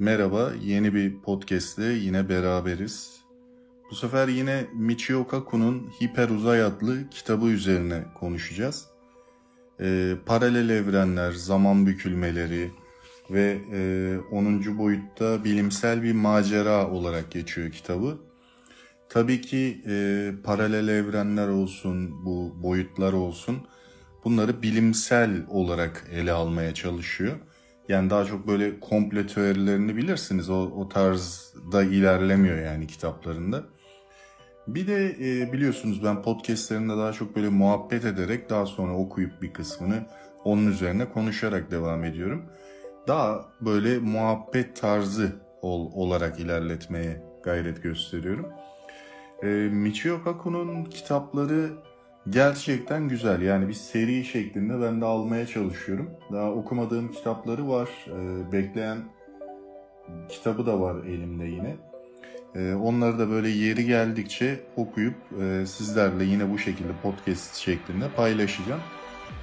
Merhaba, yeni bir podcast'te yine beraberiz. Bu sefer yine Michio Kaku'nun Hiper Uzay adlı kitabı üzerine konuşacağız. Ee, paralel evrenler, zaman bükülmeleri ve e, 10. boyutta bilimsel bir macera olarak geçiyor kitabı. Tabii ki e, paralel evrenler olsun, bu boyutlar olsun bunları bilimsel olarak ele almaya çalışıyor. Yani daha çok böyle komple teorilerini bilirsiniz. O, o tarzda ilerlemiyor yani kitaplarında. Bir de e, biliyorsunuz ben podcastlerimde daha çok böyle muhabbet ederek daha sonra okuyup bir kısmını onun üzerine konuşarak devam ediyorum. Daha böyle muhabbet tarzı ol, olarak ilerletmeye gayret gösteriyorum. E, Michio Kaku'nun kitapları gerçekten güzel. Yani bir seri şeklinde ben de almaya çalışıyorum. Daha okumadığım kitapları var. E, bekleyen kitabı da var elimde yine. E, onları da böyle yeri geldikçe okuyup e, sizlerle yine bu şekilde podcast şeklinde paylaşacağım.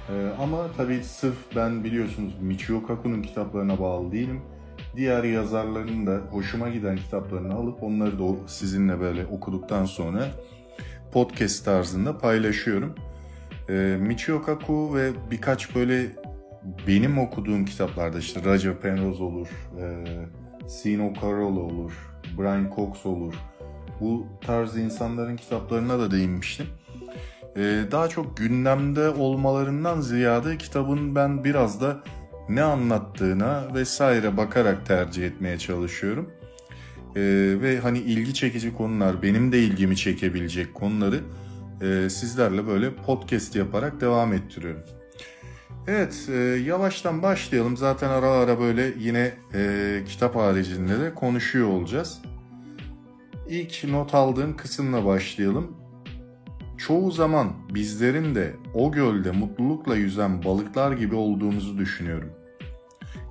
E, ama tabii sırf ben biliyorsunuz Michio Kaku'nun kitaplarına bağlı değilim. Diğer yazarların da hoşuma giden kitaplarını alıp onları da sizinle böyle okuduktan sonra podcast tarzında paylaşıyorum. E, Michio Kaku ve birkaç böyle benim okuduğum kitaplarda işte Roger Penrose olur, e, Sino Carol olur, Brian Cox olur. Bu tarz insanların kitaplarına da değinmiştim. E, daha çok gündemde olmalarından ziyade kitabın ben biraz da ne anlattığına vesaire bakarak tercih etmeye çalışıyorum. Ee, ve hani ilgi çekici konular, benim de ilgimi çekebilecek konuları e, sizlerle böyle podcast yaparak devam ettiriyorum. Evet, e, yavaştan başlayalım. Zaten ara ara böyle yine e, kitap haricinde de konuşuyor olacağız. İlk not aldığım kısımla başlayalım. Çoğu zaman bizlerin de o gölde mutlulukla yüzen balıklar gibi olduğumuzu düşünüyorum.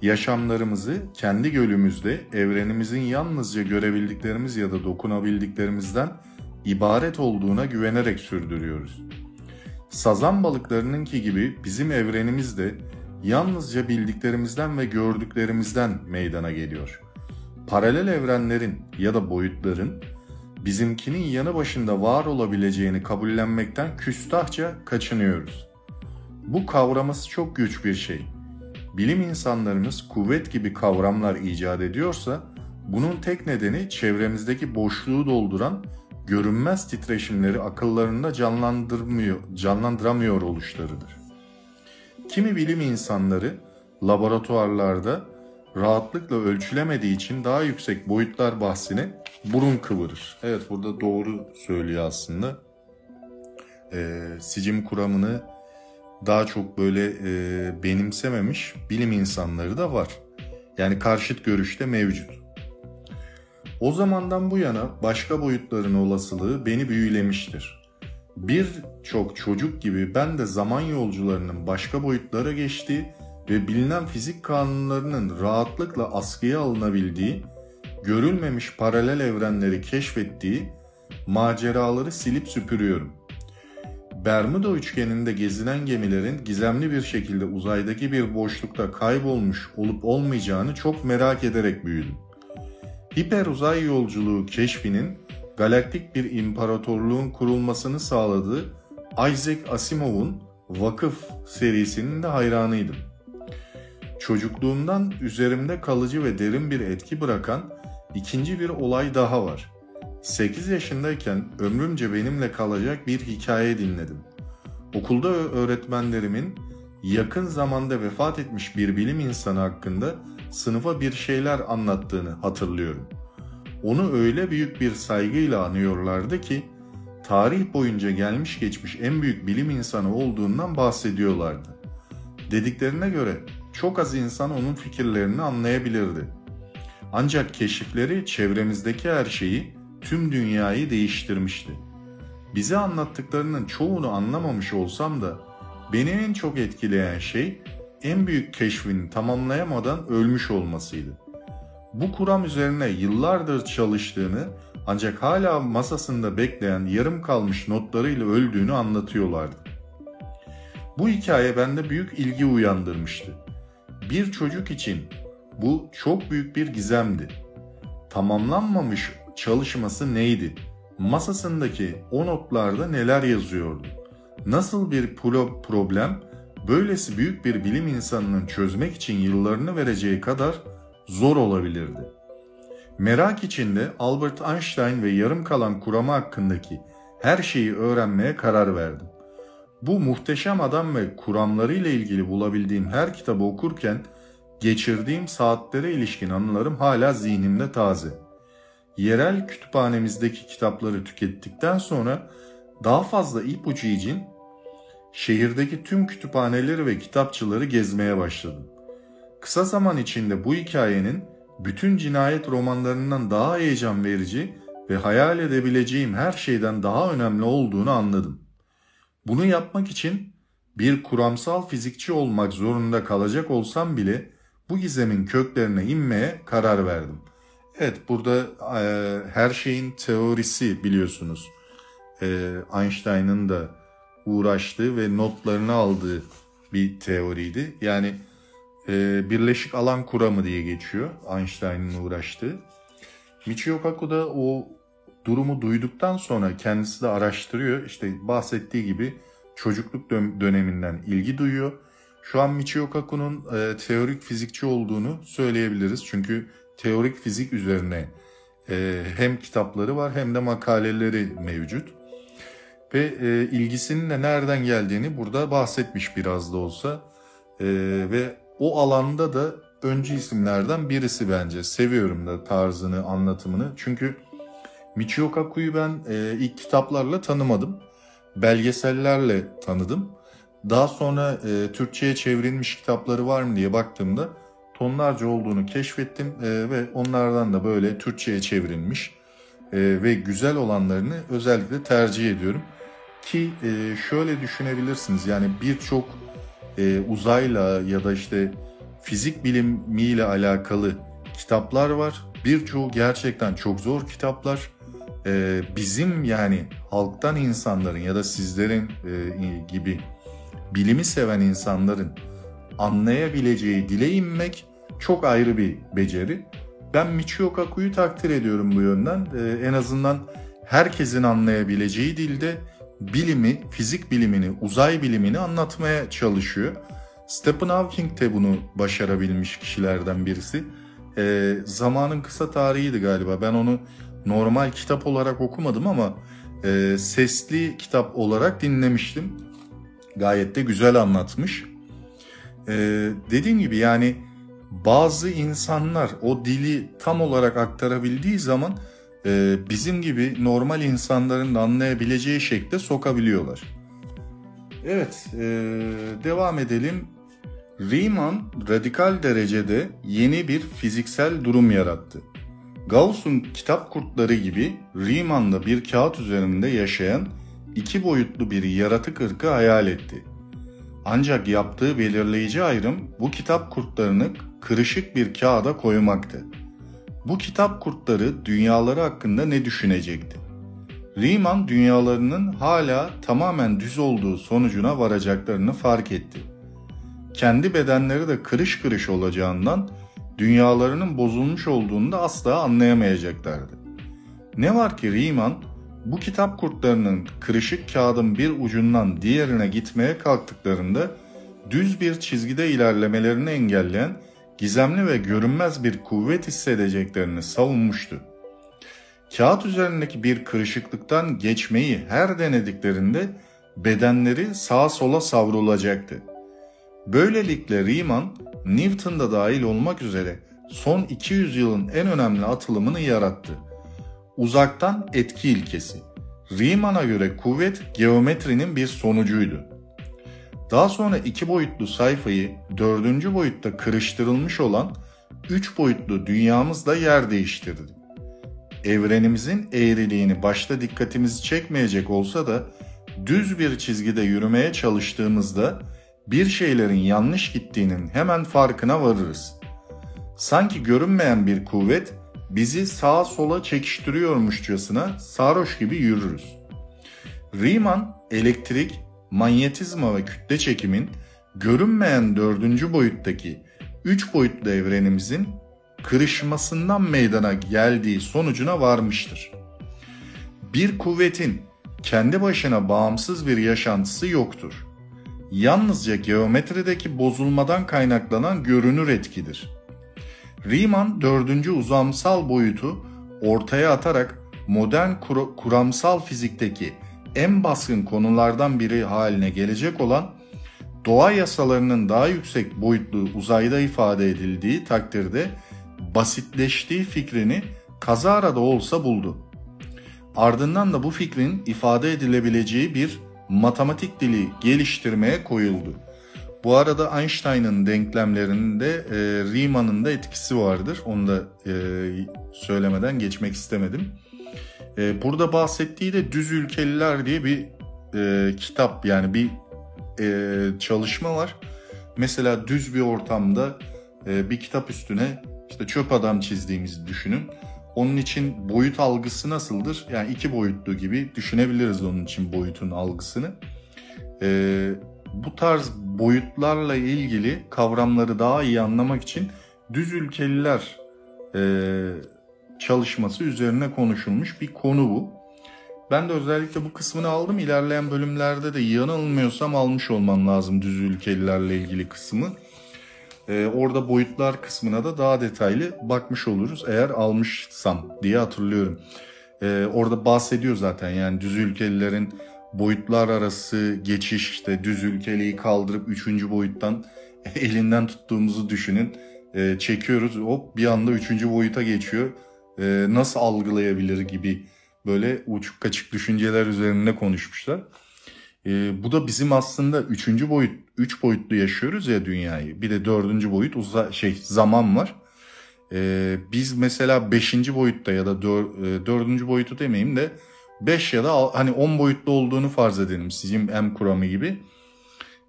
Yaşamlarımızı kendi gölümüzde evrenimizin yalnızca görebildiklerimiz ya da dokunabildiklerimizden ibaret olduğuna güvenerek sürdürüyoruz. Sazan balıklarınınki gibi bizim evrenimiz de yalnızca bildiklerimizden ve gördüklerimizden meydana geliyor. Paralel evrenlerin ya da boyutların bizimkinin yanı başında var olabileceğini kabullenmekten küstahça kaçınıyoruz. Bu kavraması çok güç bir şey bilim insanlarımız kuvvet gibi kavramlar icat ediyorsa bunun tek nedeni çevremizdeki boşluğu dolduran görünmez titreşimleri akıllarında canlandırmıyor, canlandıramıyor oluşlarıdır. Kimi bilim insanları laboratuvarlarda rahatlıkla ölçülemediği için daha yüksek boyutlar bahsine burun kıvırır. Evet burada doğru söylüyor aslında. Ee, sicim kuramını daha çok böyle e, benimsememiş bilim insanları da var. Yani karşıt görüşte mevcut. O zamandan bu yana başka boyutların olasılığı beni büyülemiştir. Birçok çocuk gibi ben de zaman yolcularının başka boyutlara geçtiği ve bilinen fizik kanunlarının rahatlıkla askıya alınabildiği, görülmemiş paralel evrenleri keşfettiği maceraları silip süpürüyorum.'' Bermuda üçgeninde gezilen gemilerin gizemli bir şekilde uzaydaki bir boşlukta kaybolmuş olup olmayacağını çok merak ederek büyüdüm. Hiper uzay yolculuğu keşfinin galaktik bir imparatorluğun kurulmasını sağladığı Isaac Asimov'un Vakıf serisinin de hayranıydım. Çocukluğumdan üzerimde kalıcı ve derin bir etki bırakan ikinci bir olay daha var. 8 yaşındayken ömrümce benimle kalacak bir hikaye dinledim. Okulda öğretmenlerimin yakın zamanda vefat etmiş bir bilim insanı hakkında sınıfa bir şeyler anlattığını hatırlıyorum. Onu öyle büyük bir saygıyla anıyorlardı ki tarih boyunca gelmiş geçmiş en büyük bilim insanı olduğundan bahsediyorlardı. Dediklerine göre çok az insan onun fikirlerini anlayabilirdi. Ancak keşifleri çevremizdeki her şeyi tüm dünyayı değiştirmişti. Bize anlattıklarının çoğunu anlamamış olsam da beni en çok etkileyen şey en büyük keşfini tamamlayamadan ölmüş olmasıydı. Bu kuram üzerine yıllardır çalıştığını ancak hala masasında bekleyen yarım kalmış notlarıyla öldüğünü anlatıyorlardı. Bu hikaye bende büyük ilgi uyandırmıştı. Bir çocuk için bu çok büyük bir gizemdi. Tamamlanmamış çalışması neydi? Masasındaki o notlarda neler yazıyordu? Nasıl bir pro problem böylesi büyük bir bilim insanının çözmek için yıllarını vereceği kadar zor olabilirdi? Merak içinde Albert Einstein ve yarım kalan kurama hakkındaki her şeyi öğrenmeye karar verdim. Bu muhteşem adam ve kuramlarıyla ilgili bulabildiğim her kitabı okurken geçirdiğim saatlere ilişkin anılarım hala zihnimde taze. Yerel kütüphanemizdeki kitapları tükettikten sonra daha fazla ipucu için şehirdeki tüm kütüphaneleri ve kitapçıları gezmeye başladım. Kısa zaman içinde bu hikayenin bütün cinayet romanlarından daha heyecan verici ve hayal edebileceğim her şeyden daha önemli olduğunu anladım. Bunu yapmak için bir kuramsal fizikçi olmak zorunda kalacak olsam bile bu gizemin köklerine inmeye karar verdim. Evet burada e, her şeyin teorisi biliyorsunuz. E, Einstein'ın da uğraştığı ve notlarını aldığı bir teoriydi. Yani e, birleşik alan kuramı diye geçiyor Einstein'ın uğraştığı. Michio Kaku da o durumu duyduktan sonra kendisi de araştırıyor. İşte bahsettiği gibi çocukluk döneminden ilgi duyuyor. Şu an Michio Kaku'nun e, teorik fizikçi olduğunu söyleyebiliriz. Çünkü teorik fizik üzerine e, hem kitapları var hem de makaleleri mevcut. Ve e, ilgisinin de nereden geldiğini burada bahsetmiş biraz da olsa. E, ve o alanda da öncü isimlerden birisi bence. Seviyorum da tarzını, anlatımını. Çünkü Michio Kaku'yu ben e, ilk kitaplarla tanımadım. Belgesellerle tanıdım. Daha sonra e, Türkçe'ye çevrilmiş kitapları var mı diye baktığımda tonlarca olduğunu keşfettim e, ve onlardan da böyle Türkçe'ye çevrilmiş e, ve güzel olanlarını özellikle tercih ediyorum. Ki e, şöyle düşünebilirsiniz yani birçok e, uzayla ya da işte fizik bilimiyle alakalı kitaplar var. Birçoğu gerçekten çok zor kitaplar. E, bizim yani halktan insanların ya da sizlerin e, gibi bilimi seven insanların anlayabileceği dile inmek çok ayrı bir beceri. Ben Michio Kaku'yu takdir ediyorum bu yönden. Ee, en azından herkesin anlayabileceği dilde bilimi, fizik bilimini, uzay bilimini anlatmaya çalışıyor. Stephen Hawking de bunu başarabilmiş kişilerden birisi. Ee, zamanın kısa tarihiydi galiba. Ben onu normal kitap olarak okumadım ama e, sesli kitap olarak dinlemiştim. Gayet de güzel anlatmış. Ee, dediğim gibi yani bazı insanlar o dili tam olarak aktarabildiği zaman e, bizim gibi normal insanların da anlayabileceği şekilde sokabiliyorlar. Evet, e, devam edelim. Riemann radikal derecede yeni bir fiziksel durum yarattı. Gauss'un kitap kurtları gibi Riemann da bir kağıt üzerinde yaşayan iki boyutlu bir yaratık ırkı hayal etti. Ancak yaptığı belirleyici ayrım bu kitap kurtlarını kırışık bir kağıda koymaktı. Bu kitap kurtları dünyaları hakkında ne düşünecekti? Riemann dünyalarının hala tamamen düz olduğu sonucuna varacaklarını fark etti. Kendi bedenleri de kırış kırış olacağından dünyalarının bozulmuş olduğunu da asla anlayamayacaklardı. Ne var ki Riemann bu kitap kurtlarının kırışık kağıdın bir ucundan diğerine gitmeye kalktıklarında düz bir çizgide ilerlemelerini engelleyen gizemli ve görünmez bir kuvvet hissedeceklerini savunmuştu. Kağıt üzerindeki bir kırışıklıktan geçmeyi her denediklerinde bedenleri sağa sola savrulacaktı. Böylelikle Riemann, Newton'da dahil olmak üzere son 200 yılın en önemli atılımını yarattı. Uzaktan etki ilkesi. Riemann'a göre kuvvet geometrinin bir sonucuydu. Daha sonra iki boyutlu sayfayı dördüncü boyutta kırıştırılmış olan üç boyutlu dünyamızla yer değiştirdi. Evrenimizin eğriliğini başta dikkatimizi çekmeyecek olsa da düz bir çizgide yürümeye çalıştığımızda bir şeylerin yanlış gittiğinin hemen farkına varırız. Sanki görünmeyen bir kuvvet bizi sağa sola çekiştiriyormuşçasına sarhoş gibi yürürüz. Riemann elektrik, manyetizma ve kütle çekimin görünmeyen dördüncü boyuttaki üç boyutlu evrenimizin kırışmasından meydana geldiği sonucuna varmıştır. Bir kuvvetin kendi başına bağımsız bir yaşantısı yoktur. Yalnızca geometrideki bozulmadan kaynaklanan görünür etkidir. Riemann dördüncü uzamsal boyutu ortaya atarak modern kur- kuramsal fizikteki en baskın konulardan biri haline gelecek olan doğa yasalarının daha yüksek boyutlu uzayda ifade edildiği takdirde basitleştiği fikrini kazara da olsa buldu. Ardından da bu fikrin ifade edilebileceği bir matematik dili geliştirmeye koyuldu. Bu arada Einstein'ın denklemlerinde e, Riemann'ın da etkisi vardır. Onu da e, söylemeden geçmek istemedim. E, burada bahsettiği de Düz Ülkeliler diye bir e, kitap yani bir e, çalışma var. Mesela düz bir ortamda e, bir kitap üstüne işte çöp adam çizdiğimizi düşünün. Onun için boyut algısı nasıldır? Yani iki boyutlu gibi düşünebiliriz onun için boyutun algısını. Ee, bu tarz boyutlarla ilgili kavramları daha iyi anlamak için düz ülkeliler e, çalışması üzerine konuşulmuş bir konu bu. Ben de özellikle bu kısmını aldım. İlerleyen bölümlerde de yanılmıyorsam almış olmam lazım düz ülkelilerle ilgili kısmı. Ee, orada boyutlar kısmına da daha detaylı bakmış oluruz eğer almışsam diye hatırlıyorum. Ee, orada bahsediyor zaten yani düz ülkelilerin boyutlar arası geçiş işte düz ülkeliği kaldırıp üçüncü boyuttan elinden tuttuğumuzu düşünün. Ee, çekiyoruz hop bir anda üçüncü boyuta geçiyor. Ee, nasıl algılayabilir gibi böyle uçuk kaçık düşünceler üzerine konuşmuşlar. E, bu da bizim aslında üçüncü boyut, üç boyutlu yaşıyoruz ya dünyayı. Bir de dördüncü boyut uza, şey zaman var. E, biz mesela beşinci boyutta ya da dör, e, dördüncü boyutu demeyeyim de beş ya da hani on boyutlu olduğunu farz edelim sizin M kuramı gibi.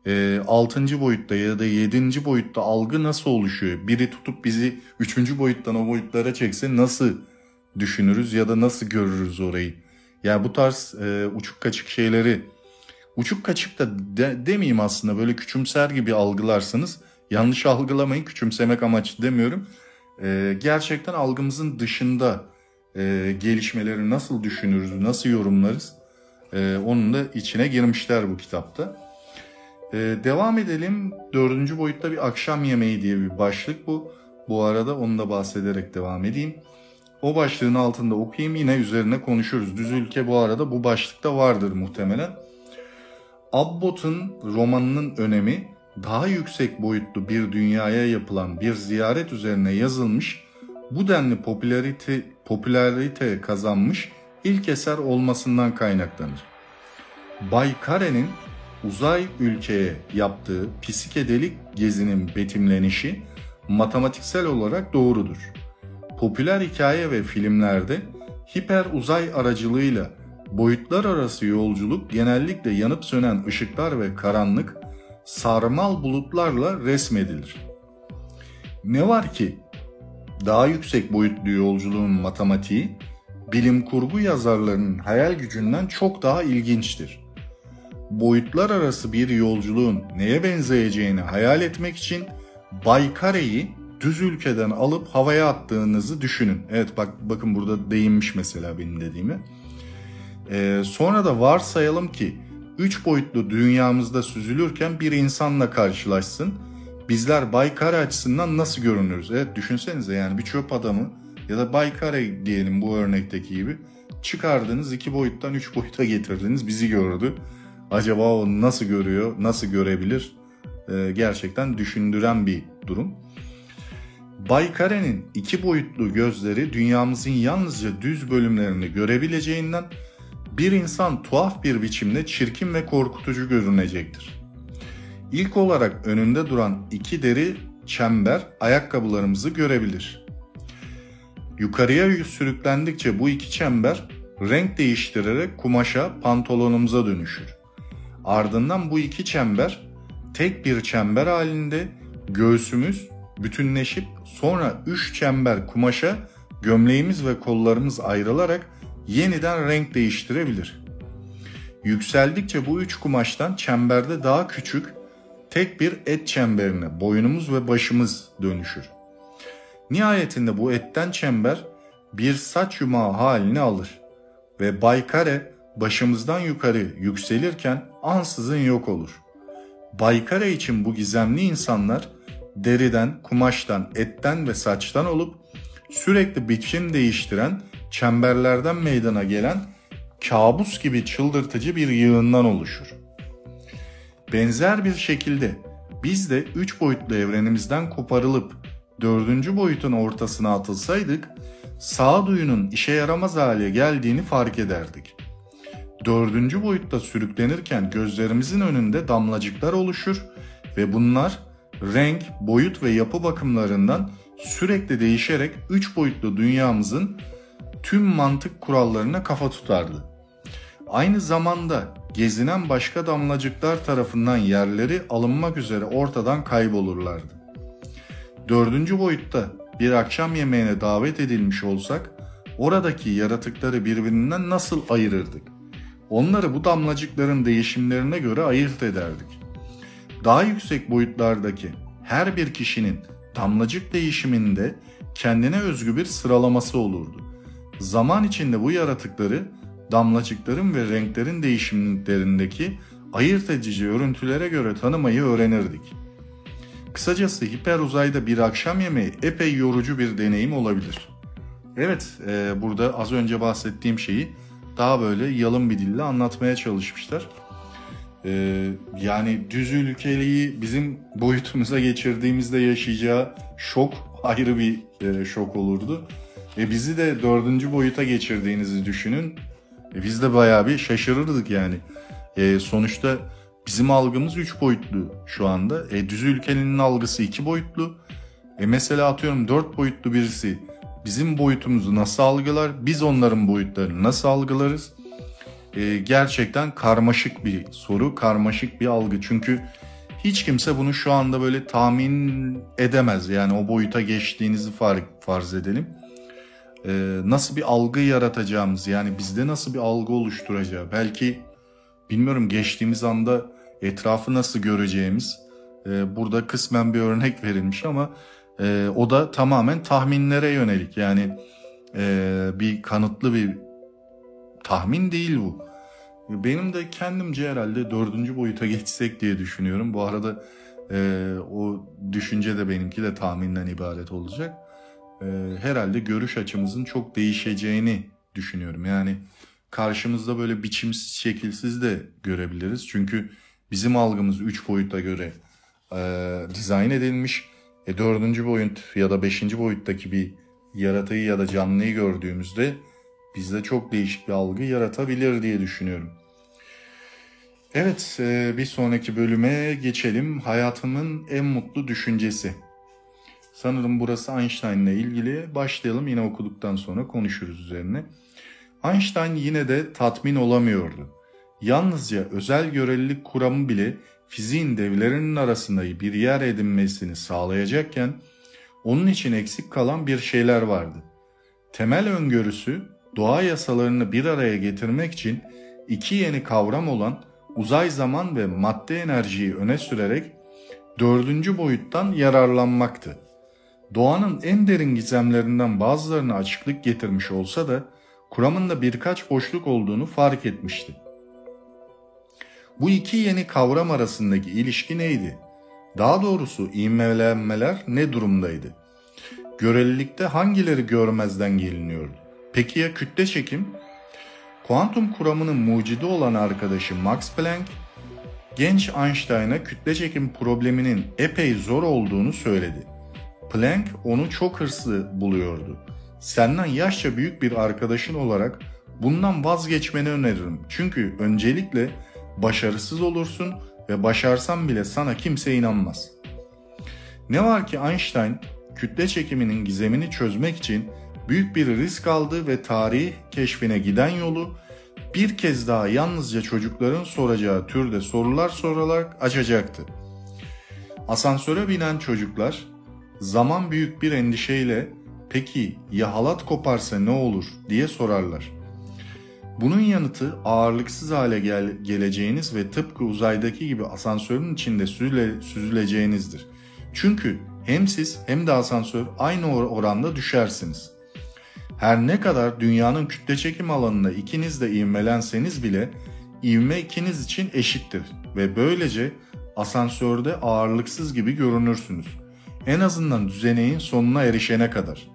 E, altıncı boyutta ya da yedinci boyutta algı nasıl oluşuyor? Biri tutup bizi üçüncü boyuttan o boyutlara çekse nasıl düşünürüz ya da nasıl görürüz orayı? Yani bu tarz e, uçuk kaçık şeyleri uçuk kaçık da de, demeyeyim aslında böyle küçümser gibi algılarsınız. Yanlış algılamayın küçümsemek amaçlı demiyorum. Ee, gerçekten algımızın dışında e, gelişmeleri nasıl düşünürüz, nasıl yorumlarız e, onun da içine girmişler bu kitapta. E, devam edelim. Dördüncü boyutta bir akşam yemeği diye bir başlık bu. Bu arada onu da bahsederek devam edeyim. O başlığın altında okuyayım yine üzerine konuşuruz. Düz ülke bu arada bu başlıkta vardır muhtemelen. Abbot'un romanının önemi daha yüksek boyutlu bir dünyaya yapılan bir ziyaret üzerine yazılmış, bu denli popülarite, popülarite kazanmış ilk eser olmasından kaynaklanır. Bay Kare'nin uzay ülkeye yaptığı psikedelik gezinin betimlenişi matematiksel olarak doğrudur. Popüler hikaye ve filmlerde hiper uzay aracılığıyla Boyutlar arası yolculuk genellikle yanıp sönen ışıklar ve karanlık, sarmal bulutlarla resmedilir. Ne var ki daha yüksek boyutlu yolculuğun matematiği bilim kurgu yazarlarının hayal gücünden çok daha ilginçtir. Boyutlar arası bir yolculuğun neye benzeyeceğini hayal etmek için Baykare'yi düz ülkeden alıp havaya attığınızı düşünün. Evet bak bakın burada değinmiş mesela benim dediğimi. Ee, sonra da varsayalım ki 3 boyutlu dünyamızda süzülürken bir insanla karşılaşsın. Bizler Baykar açısından nasıl görünürüz? Evet düşünsenize yani bir çöp adamı ya da Baykar diyelim bu örnekteki gibi çıkardınız iki boyuttan üç boyuta getirdiniz bizi gördü. Acaba o nasıl görüyor, nasıl görebilir? Ee, gerçekten düşündüren bir durum. Baykare'nin iki boyutlu gözleri dünyamızın yalnızca düz bölümlerini görebileceğinden bir insan tuhaf bir biçimde çirkin ve korkutucu görünecektir. İlk olarak önünde duran iki deri çember ayakkabılarımızı görebilir. Yukarıya sürüklendikçe bu iki çember renk değiştirerek kumaşa, pantolonumuza dönüşür. Ardından bu iki çember tek bir çember halinde göğsümüz bütünleşip sonra üç çember kumaşa gömleğimiz ve kollarımız ayrılarak yeniden renk değiştirebilir. Yükseldikçe bu üç kumaştan çemberde daha küçük, tek bir et çemberine boynumuz ve başımız dönüşür. Nihayetinde bu etten çember bir saç yumağı halini alır ve Baykare başımızdan yukarı yükselirken ansızın yok olur. Baykare için bu gizemli insanlar deriden, kumaştan, etten ve saçtan olup sürekli biçim değiştiren çemberlerden meydana gelen kabus gibi çıldırtıcı bir yığından oluşur. Benzer bir şekilde biz de üç boyutlu evrenimizden koparılıp dördüncü boyutun ortasına atılsaydık sağduyunun işe yaramaz hale geldiğini fark ederdik. Dördüncü boyutta sürüklenirken gözlerimizin önünde damlacıklar oluşur ve bunlar renk, boyut ve yapı bakımlarından sürekli değişerek üç boyutlu dünyamızın tüm mantık kurallarına kafa tutardı. Aynı zamanda gezinen başka damlacıklar tarafından yerleri alınmak üzere ortadan kaybolurlardı. Dördüncü boyutta bir akşam yemeğine davet edilmiş olsak oradaki yaratıkları birbirinden nasıl ayırırdık? Onları bu damlacıkların değişimlerine göre ayırt ederdik. Daha yüksek boyutlardaki her bir kişinin damlacık değişiminde kendine özgü bir sıralaması olurdu. Zaman içinde bu yaratıkları damlacıkların ve renklerin değişimlerindeki ayırt edici örüntülere göre tanımayı öğrenirdik. Kısacası hiper uzayda bir akşam yemeği epey yorucu bir deneyim olabilir. Evet, e, burada az önce bahsettiğim şeyi daha böyle yalın bir dille anlatmaya çalışmışlar. E, yani düz ülkeliği bizim boyutumuza geçirdiğimizde yaşayacağı şok ayrı bir e, şok olurdu. Ve bizi de dördüncü boyuta geçirdiğinizi düşünün. E, biz de bayağı bir şaşırırdık yani. E, sonuçta bizim algımız üç boyutlu şu anda. E, düz ülkenin algısı iki boyutlu. E, mesela atıyorum dört boyutlu birisi bizim boyutumuzu nasıl algılar? Biz onların boyutlarını nasıl algılarız? E, gerçekten karmaşık bir soru, karmaşık bir algı. Çünkü hiç kimse bunu şu anda böyle tahmin edemez. Yani o boyuta geçtiğinizi far, farz edelim. Ee, nasıl bir algı yaratacağımız yani bizde nasıl bir algı oluşturacağı belki bilmiyorum geçtiğimiz anda etrafı nasıl göreceğimiz e, burada kısmen bir örnek verilmiş ama e, o da tamamen tahminlere yönelik yani e, bir kanıtlı bir tahmin değil bu. Benim de kendimce herhalde dördüncü boyuta geçsek diye düşünüyorum. Bu arada e, o düşünce de benimki de tahminden ibaret olacak. E, herhalde görüş açımızın çok değişeceğini düşünüyorum. Yani karşımızda böyle biçimsiz, şekilsiz de görebiliriz. Çünkü bizim algımız üç boyuta göre e, dizayn edilmiş. E, dördüncü boyut ya da beşinci boyuttaki bir yaratığı ya da canlıyı gördüğümüzde bizde çok değişik bir algı yaratabilir diye düşünüyorum. Evet, e, bir sonraki bölüme geçelim. Hayatımın en mutlu düşüncesi. Sanırım burası Einstein ile ilgili. Başlayalım yine okuduktan sonra konuşuruz üzerine. Einstein yine de tatmin olamıyordu. Yalnızca özel görelilik kuramı bile fiziğin devlerinin arasında bir yer edinmesini sağlayacakken onun için eksik kalan bir şeyler vardı. Temel öngörüsü doğa yasalarını bir araya getirmek için iki yeni kavram olan uzay zaman ve madde enerjiyi öne sürerek dördüncü boyuttan yararlanmaktı. Doğanın en derin gizemlerinden bazılarını açıklık getirmiş olsa da kuramında birkaç boşluk olduğunu fark etmişti. Bu iki yeni kavram arasındaki ilişki neydi? Daha doğrusu ivmelenmeler ne durumdaydı? Görelilikte hangileri görmezden geliniyordu? Peki ya kütle çekim? Kuantum kuramının mucidi olan arkadaşı Max Planck, genç Einstein'a kütle çekim probleminin epey zor olduğunu söyledi. Planck onu çok hırslı buluyordu. Senden yaşça büyük bir arkadaşın olarak bundan vazgeçmeni öneririm. Çünkü öncelikle başarısız olursun ve başarsan bile sana kimse inanmaz. Ne var ki Einstein kütle çekiminin gizemini çözmek için büyük bir risk aldı ve tarih keşfine giden yolu bir kez daha yalnızca çocukların soracağı türde sorular sorarak açacaktı. Asansöre binen çocuklar zaman büyük bir endişeyle peki ya halat koparsa ne olur diye sorarlar. Bunun yanıtı ağırlıksız hale gel- geleceğiniz ve tıpkı uzaydaki gibi asansörün içinde süzüle- süzüleceğinizdir. Çünkü hem siz hem de asansör aynı or- oranda düşersiniz. Her ne kadar dünyanın kütle çekim alanında ikiniz de ivmelenseniz bile ivme ikiniz için eşittir ve böylece asansörde ağırlıksız gibi görünürsünüz. En azından düzeneğin sonuna erişene kadar.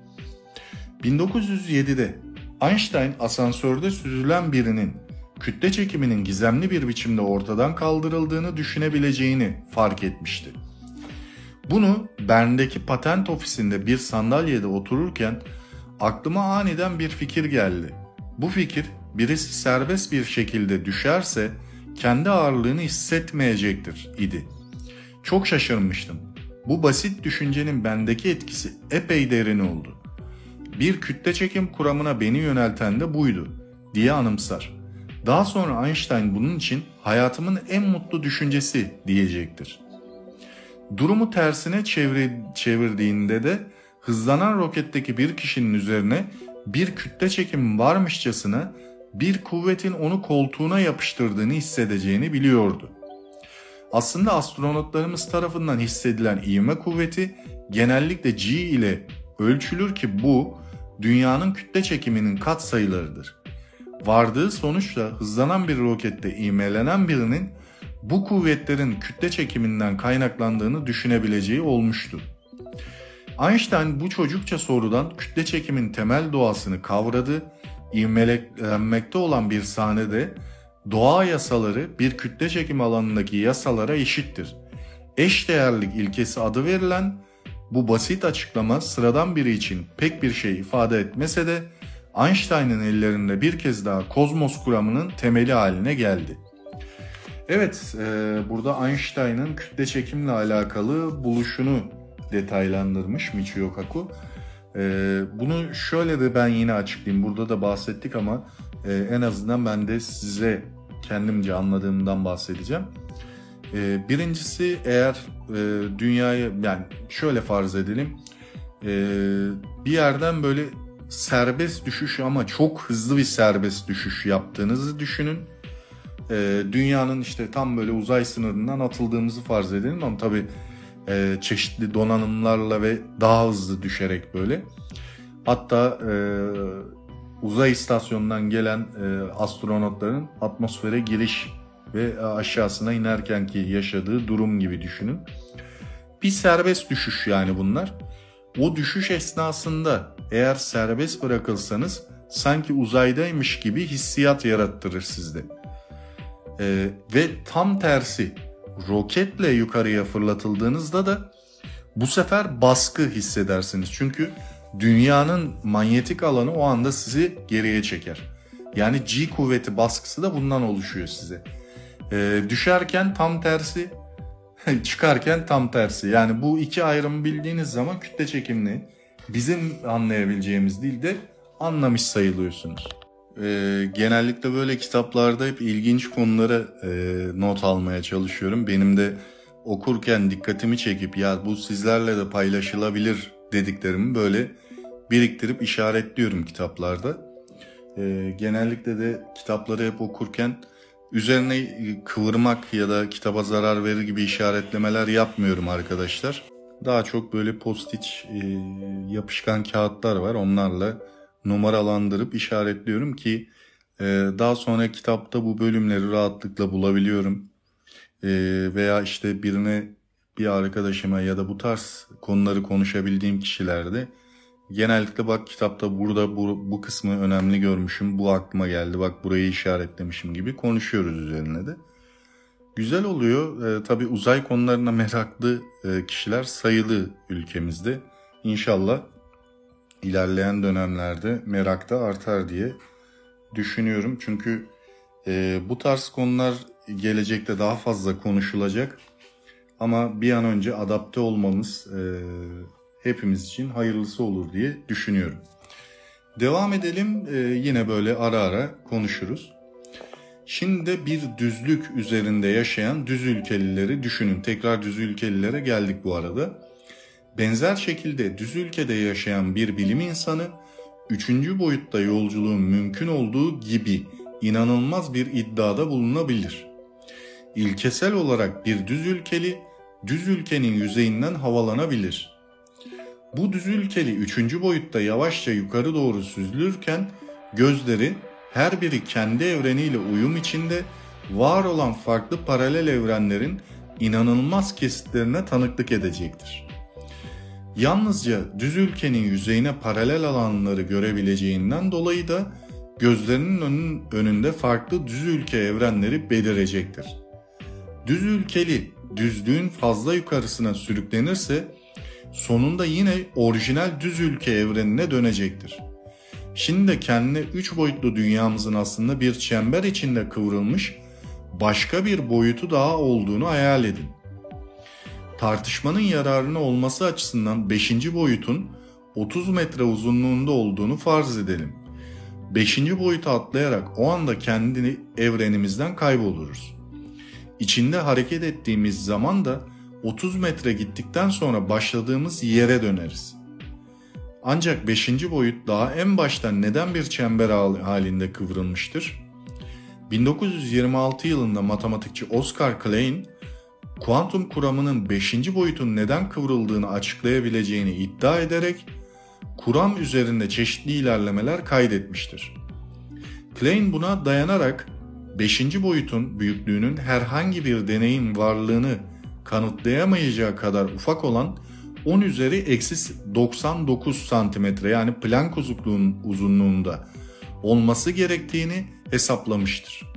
1907'de Einstein asansörde süzülen birinin kütle çekiminin gizemli bir biçimde ortadan kaldırıldığını düşünebileceğini fark etmişti. Bunu Bern'deki patent ofisinde bir sandalyede otururken aklıma aniden bir fikir geldi. Bu fikir birisi serbest bir şekilde düşerse kendi ağırlığını hissetmeyecektir idi. Çok şaşırmıştım. Bu basit düşüncenin bendeki etkisi epey derin oldu. Bir kütle çekim kuramına beni yönelten de buydu diye anımsar. Daha sonra Einstein bunun için hayatımın en mutlu düşüncesi diyecektir. Durumu tersine çevir, çevirdiğinde de hızlanan roketteki bir kişinin üzerine bir kütle çekim varmışçasına bir kuvvetin onu koltuğuna yapıştırdığını hissedeceğini biliyordu. Aslında astronotlarımız tarafından hissedilen ivme kuvveti genellikle G ile ölçülür ki bu dünyanın kütle çekiminin kat sayılarıdır. Vardığı sonuçla hızlanan bir rokette ivmelenen birinin bu kuvvetlerin kütle çekiminden kaynaklandığını düşünebileceği olmuştu. Einstein bu çocukça sorudan kütle çekimin temel doğasını kavradı, ivmelenmekte olan bir sahnede doğa yasaları bir kütle çekim alanındaki yasalara eşittir. Eşdeğerlik ilkesi adı verilen bu basit açıklama sıradan biri için pek bir şey ifade etmese de Einstein'ın ellerinde bir kez daha kozmos kuramının temeli haline geldi. Evet, e, burada Einstein'ın kütle çekimle alakalı buluşunu detaylandırmış Michio Kaku. E, bunu şöyle de ben yine açıklayayım. Burada da bahsettik ama e, en azından ben de size kendimce anladığımdan bahsedeceğim. E, birincisi eğer e, dünyayı yani şöyle farz edelim. E, bir yerden böyle serbest düşüş ama çok hızlı bir serbest düşüş yaptığınızı düşünün. E, dünyanın işte tam böyle uzay sınırından atıldığımızı farz edelim ama tabii e, çeşitli donanımlarla ve daha hızlı düşerek böyle. Hatta e, uzay istasyonundan gelen e, astronotların atmosfere giriş ve aşağısına inerken ki yaşadığı durum gibi düşünün. Bir serbest düşüş yani bunlar. O düşüş esnasında eğer serbest bırakılsanız sanki uzaydaymış gibi hissiyat yarattırır sizde. Ee, ve tam tersi roketle yukarıya fırlatıldığınızda da bu sefer baskı hissedersiniz. Çünkü dünyanın manyetik alanı o anda sizi geriye çeker. Yani G kuvveti baskısı da bundan oluşuyor size. Ee, düşerken tam tersi, çıkarken tam tersi. Yani bu iki ayrımı bildiğiniz zaman kütle çekimini bizim anlayabileceğimiz dilde anlamış sayılıyorsunuz. Ee, genellikle böyle kitaplarda hep ilginç konulara e, not almaya çalışıyorum. Benim de okurken dikkatimi çekip ya bu sizlerle de paylaşılabilir dediklerimi böyle biriktirip işaretliyorum kitaplarda. Ee, genellikle de kitapları hep okurken üzerine kıvırmak ya da kitaba zarar verir gibi işaretlemeler yapmıyorum arkadaşlar. Daha çok böyle postiç e, yapışkan kağıtlar var. Onlarla numaralandırıp işaretliyorum ki e, daha sonra kitapta bu bölümleri rahatlıkla bulabiliyorum. E, veya işte birine bir arkadaşıma ya da bu tarz konuları konuşabildiğim kişilerde genellikle bak kitapta burada bu, bu kısmı önemli görmüşüm, bu aklıma geldi, bak burayı işaretlemişim gibi konuşuyoruz üzerine de. Güzel oluyor. E, tabii uzay konularına meraklı e, kişiler sayılı ülkemizde. İnşallah ilerleyen dönemlerde merak da artar diye düşünüyorum. Çünkü e, bu tarz konular gelecekte daha fazla konuşulacak. Ama bir an önce adapte olmamız e, hepimiz için hayırlısı olur diye düşünüyorum. Devam edelim e, yine böyle ara ara konuşuruz. Şimdi de bir düzlük üzerinde yaşayan düz ülkelileri düşünün. Tekrar düz ülkelilere geldik bu arada. Benzer şekilde düz ülkede yaşayan bir bilim insanı üçüncü boyutta yolculuğun mümkün olduğu gibi inanılmaz bir iddiada bulunabilir. İlkesel olarak bir düz ülkeli, düz ülkenin yüzeyinden havalanabilir. Bu düz ülkeli üçüncü boyutta yavaşça yukarı doğru süzülürken gözleri her biri kendi evreniyle uyum içinde var olan farklı paralel evrenlerin inanılmaz kesitlerine tanıklık edecektir. Yalnızca düz ülkenin yüzeyine paralel alanları görebileceğinden dolayı da gözlerinin önünde farklı düz ülke evrenleri belirecektir. Düz ülkeli düzlüğün fazla yukarısına sürüklenirse sonunda yine orijinal düz ülke evrenine dönecektir. Şimdi de kendine üç boyutlu dünyamızın aslında bir çember içinde kıvrılmış başka bir boyutu daha olduğunu hayal edin. Tartışmanın yararına olması açısından 5. boyutun 30 metre uzunluğunda olduğunu farz edelim. 5. boyuta atlayarak o anda kendini evrenimizden kayboluruz. İçinde hareket ettiğimiz zaman da 30 metre gittikten sonra başladığımız yere döneriz. Ancak 5. boyut daha en baştan neden bir çember halinde kıvrılmıştır? 1926 yılında matematikçi Oscar Klein, kuantum kuramının 5. boyutun neden kıvrıldığını açıklayabileceğini iddia ederek kuram üzerinde çeşitli ilerlemeler kaydetmiştir. Klein buna dayanarak 5. boyutun büyüklüğünün herhangi bir deneyin varlığını kanıtlayamayacağı kadar ufak olan 10 üzeri eksi 99 santimetre yani Planck uzunluğunda olması gerektiğini hesaplamıştır.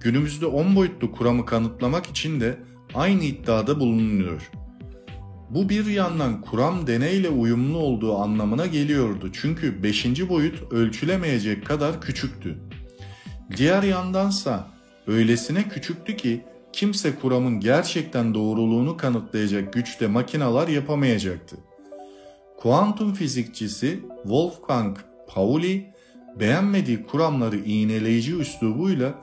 Günümüzde 10 boyutlu kuramı kanıtlamak için de aynı iddiada bulunuyor. Bu bir yandan kuram deneyle uyumlu olduğu anlamına geliyordu çünkü 5. boyut ölçülemeyecek kadar küçüktü. Diğer yandansa öylesine küçüktü ki kimse kuramın gerçekten doğruluğunu kanıtlayacak güçte makinalar yapamayacaktı. Kuantum fizikçisi Wolfgang Pauli beğenmediği kuramları iğneleyici üslubuyla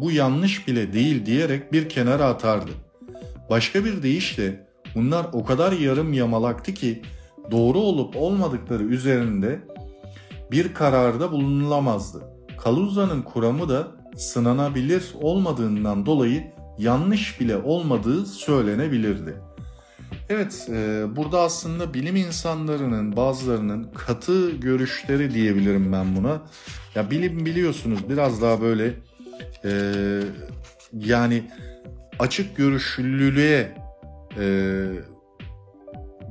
bu yanlış bile değil diyerek bir kenara atardı. Başka bir deyişle bunlar o kadar yarım yamalaktı ki doğru olup olmadıkları üzerinde bir kararda bulunulamazdı. Kaluza'nın kuramı da sınanabilir olmadığından dolayı yanlış bile olmadığı söylenebilirdi. Evet, e, burada aslında bilim insanlarının bazılarının katı görüşleri diyebilirim ben buna. Ya bilim biliyorsunuz biraz daha böyle e, yani açık görüşlülüğe e,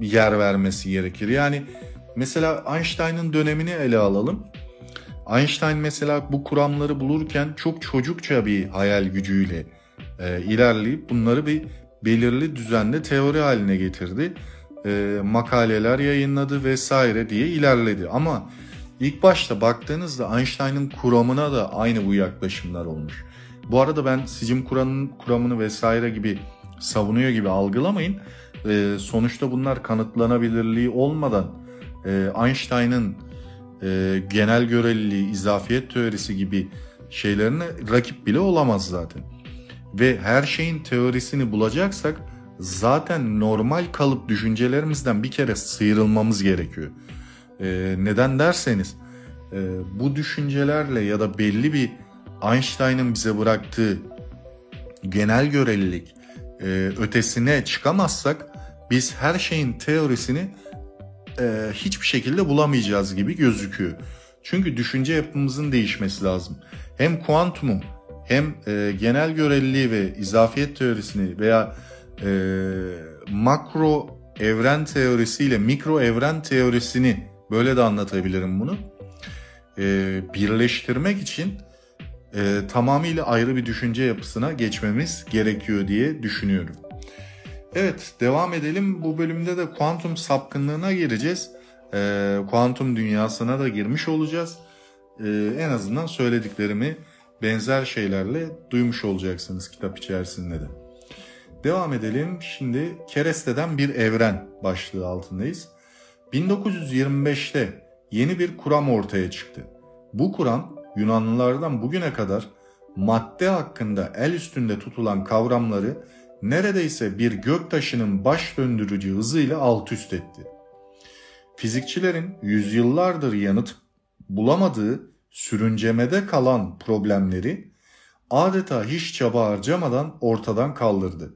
yer vermesi gerekir. Yani mesela Einstein'ın dönemini ele alalım. Einstein mesela bu kuramları bulurken çok çocukça bir hayal gücüyle e, ilerleyip bunları bir belirli düzenli teori haline getirdi. E, makaleler yayınladı vesaire diye ilerledi. Ama ilk başta baktığınızda Einstein'ın kuramına da aynı bu yaklaşımlar olmuş. Bu arada ben sicim kuramının kuramını vesaire gibi savunuyor gibi algılamayın. E, sonuçta bunlar kanıtlanabilirliği olmadan e, Einstein'ın e, genel göreliliği, izafiyet teorisi gibi şeylerine rakip bile olamaz zaten ve her şeyin teorisini bulacaksak zaten normal kalıp düşüncelerimizden bir kere sıyrılmamız gerekiyor. Ee, neden derseniz e, bu düşüncelerle ya da belli bir Einstein'ın bize bıraktığı genel görelilik e, ötesine çıkamazsak biz her şeyin teorisini e, hiçbir şekilde bulamayacağız gibi gözüküyor. Çünkü düşünce yapımızın değişmesi lazım. Hem kuantumu hem e, genel göreliliği ve izafiyet teorisini veya e, makro evren teorisiyle mikro evren teorisini böyle de anlatabilirim bunu. E, birleştirmek için e, tamamıyla ayrı bir düşünce yapısına geçmemiz gerekiyor diye düşünüyorum. Evet devam edelim. Bu bölümde de kuantum sapkınlığına gireceğiz. E, kuantum dünyasına da girmiş olacağız. E, en azından söylediklerimi benzer şeylerle duymuş olacaksınız kitap içerisinde de. Devam edelim. Şimdi Kereste'den bir evren başlığı altındayız. 1925'te yeni bir kuram ortaya çıktı. Bu kuram Yunanlılardan bugüne kadar madde hakkında el üstünde tutulan kavramları neredeyse bir göktaşının baş döndürücü hızıyla alt üst etti. Fizikçilerin yüzyıllardır yanıt bulamadığı sürüncemede kalan problemleri adeta hiç çaba harcamadan ortadan kaldırdı.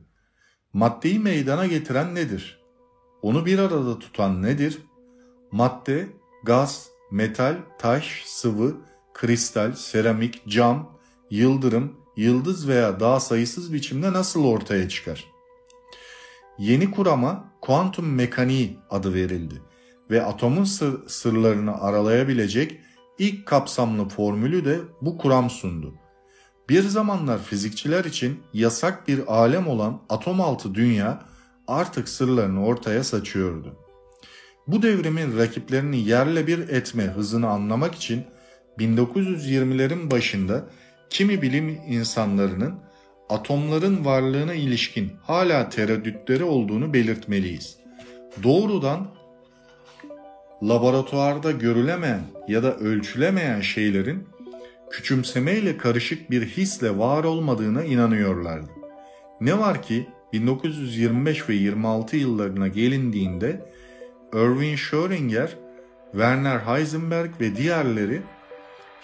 Maddeyi meydana getiren nedir? Onu bir arada tutan nedir? Madde, gaz, metal, taş, sıvı, kristal, seramik, cam, yıldırım, yıldız veya daha sayısız biçimde nasıl ortaya çıkar? Yeni kurama kuantum mekaniği adı verildi ve atomun sır, sırlarını aralayabilecek ilk kapsamlı formülü de bu kuram sundu. Bir zamanlar fizikçiler için yasak bir alem olan atom altı dünya artık sırlarını ortaya saçıyordu. Bu devrimin rakiplerini yerle bir etme hızını anlamak için 1920'lerin başında kimi bilim insanlarının atomların varlığına ilişkin hala tereddütleri olduğunu belirtmeliyiz. Doğrudan laboratuvarda görülemeyen ya da ölçülemeyen şeylerin küçümsemeyle karışık bir hisle var olmadığına inanıyorlardı. Ne var ki 1925 ve 26 yıllarına gelindiğinde Erwin Schrödinger, Werner Heisenberg ve diğerleri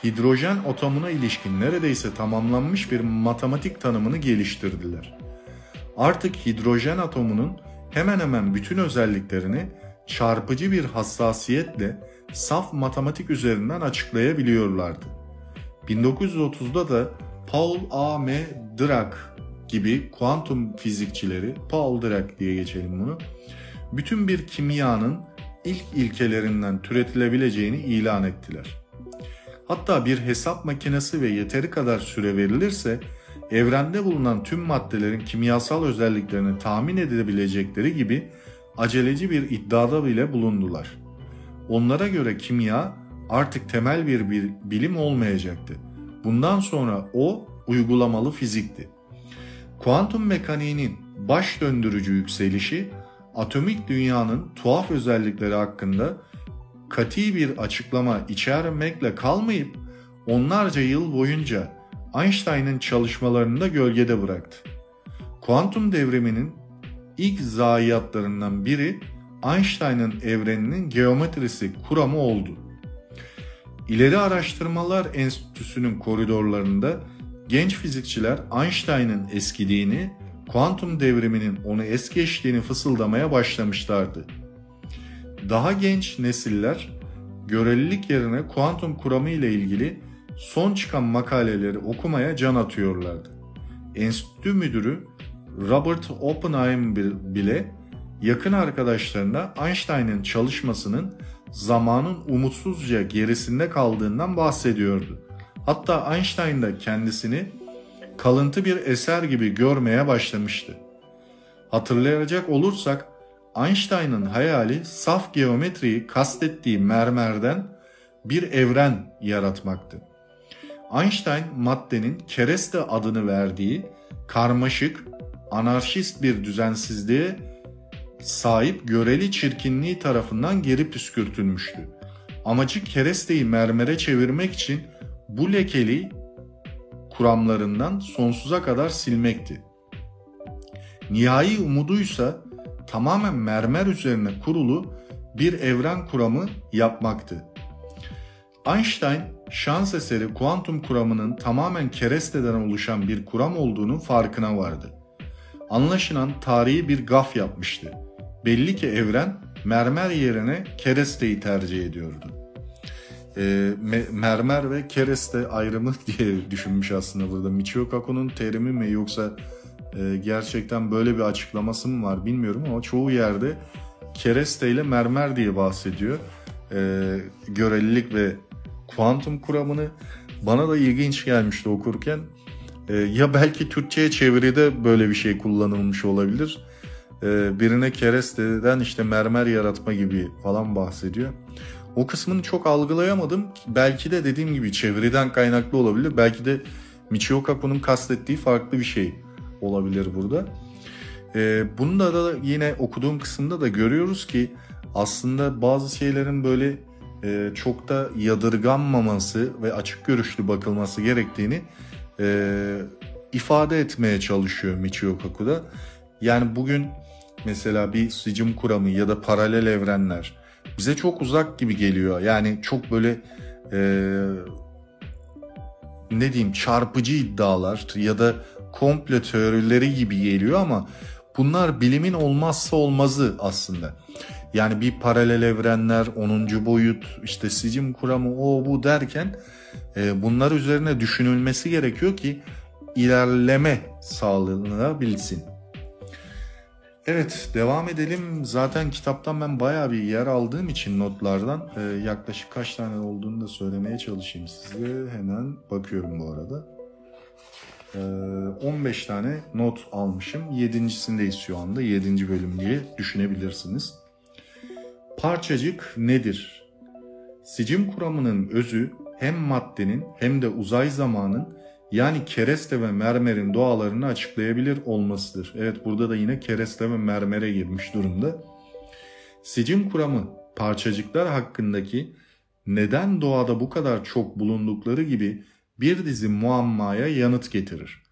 hidrojen atomuna ilişkin neredeyse tamamlanmış bir matematik tanımını geliştirdiler. Artık hidrojen atomunun hemen hemen bütün özelliklerini çarpıcı bir hassasiyetle saf matematik üzerinden açıklayabiliyorlardı. 1930'da da Paul A. M. Dirac gibi kuantum fizikçileri, Paul Dirac diye geçelim bunu, bütün bir kimyanın ilk ilkelerinden türetilebileceğini ilan ettiler. Hatta bir hesap makinesi ve yeteri kadar süre verilirse evrende bulunan tüm maddelerin kimyasal özelliklerini tahmin edebilecekleri gibi aceleci bir iddiada bile bulundular. Onlara göre kimya artık temel bir bilim olmayacaktı. Bundan sonra o uygulamalı fizikti. Kuantum mekaniğinin baş döndürücü yükselişi atomik dünyanın tuhaf özellikleri hakkında kati bir açıklama içermekle kalmayıp onlarca yıl boyunca Einstein'ın çalışmalarını da gölgede bıraktı. Kuantum devriminin ilk zayiatlarından biri Einstein'ın evreninin geometrisi kuramı oldu. İleri Araştırmalar Enstitüsü'nün koridorlarında genç fizikçiler Einstein'ın eskidiğini, kuantum devriminin onu es geçtiğini fısıldamaya başlamışlardı. Daha genç nesiller görelilik yerine kuantum kuramı ile ilgili son çıkan makaleleri okumaya can atıyorlardı. Enstitü müdürü Robert Oppenheim bile yakın arkadaşlarına Einstein'ın çalışmasının zamanın umutsuzca gerisinde kaldığından bahsediyordu. Hatta Einstein da kendisini kalıntı bir eser gibi görmeye başlamıştı. Hatırlayacak olursak Einstein'ın hayali saf geometriyi kastettiği mermerden bir evren yaratmaktı. Einstein maddenin kereste adını verdiği karmaşık, anarşist bir düzensizliğe sahip göreli çirkinliği tarafından geri püskürtülmüştü. Amacı keresteyi mermere çevirmek için bu lekeli kuramlarından sonsuza kadar silmekti. Nihai umuduysa tamamen mermer üzerine kurulu bir evren kuramı yapmaktı. Einstein şans eseri kuantum kuramının tamamen keresteden oluşan bir kuram olduğunu farkına vardı. Anlaşılan tarihi bir gaf yapmıştı. Belli ki evren mermer yerine keresteyi tercih ediyordu. E, mermer ve kereste ayrımı diye düşünmüş aslında burada. Michio Kaku'nun terimi mi yoksa e, gerçekten böyle bir açıklaması mı var bilmiyorum ama çoğu yerde kereste ile mermer diye bahsediyor. E, görelilik ve kuantum kuramını bana da ilginç gelmişti okurken. E, ya belki Türkçe'ye çeviride böyle bir şey kullanılmış olabilir. E, birine keresteden işte mermer yaratma gibi falan bahsediyor. O kısmını çok algılayamadım. Belki de dediğim gibi çeviriden kaynaklı olabilir. Belki de Michio Kaku'nun kastettiği farklı bir şey olabilir burada. Ee, bunu da, da yine okuduğum kısımda da görüyoruz ki aslında bazı şeylerin böyle e, çok da yadırganmaması ve açık görüşlü bakılması gerektiğini e, ifade etmeye çalışıyor Michio Kaku'da. Yani bugün mesela bir sicim kuramı ya da paralel evrenler bize çok uzak gibi geliyor. Yani çok böyle e, ne diyeyim çarpıcı iddialar ya da komple teorileri gibi geliyor ama bunlar bilimin olmazsa olmazı aslında. Yani bir paralel evrenler, 10. boyut, işte sicim kuramı o bu derken bunlar üzerine düşünülmesi gerekiyor ki ilerleme sağlanabilsin. Evet devam edelim. Zaten kitaptan ben bayağı bir yer aldığım için notlardan e, yaklaşık kaç tane olduğunu da söylemeye çalışayım size. Hemen bakıyorum bu arada. E, 15 tane not almışım. Yedincisinde şu anda. Yedinci bölüm diye düşünebilirsiniz. Parçacık nedir? Sicim kuramının özü hem maddenin hem de uzay zamanın yani kereste ve mermerin doğalarını açıklayabilir olmasıdır. Evet burada da yine kereste ve mermere girmiş durumda. Sicim kuramı parçacıklar hakkındaki neden doğada bu kadar çok bulundukları gibi bir dizi muammaya yanıt getirir.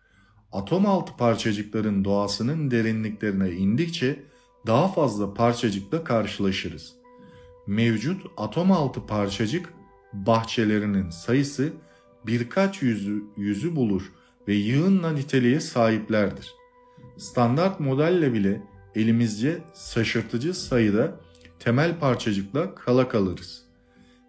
Atom altı parçacıkların doğasının derinliklerine indikçe daha fazla parçacıkla karşılaşırız. Mevcut atom altı parçacık bahçelerinin sayısı birkaç yüzü, yüzü bulur ve yığınla niteliğe sahiplerdir. Standart modelle bile elimizce şaşırtıcı sayıda temel parçacıkla kala kalırız.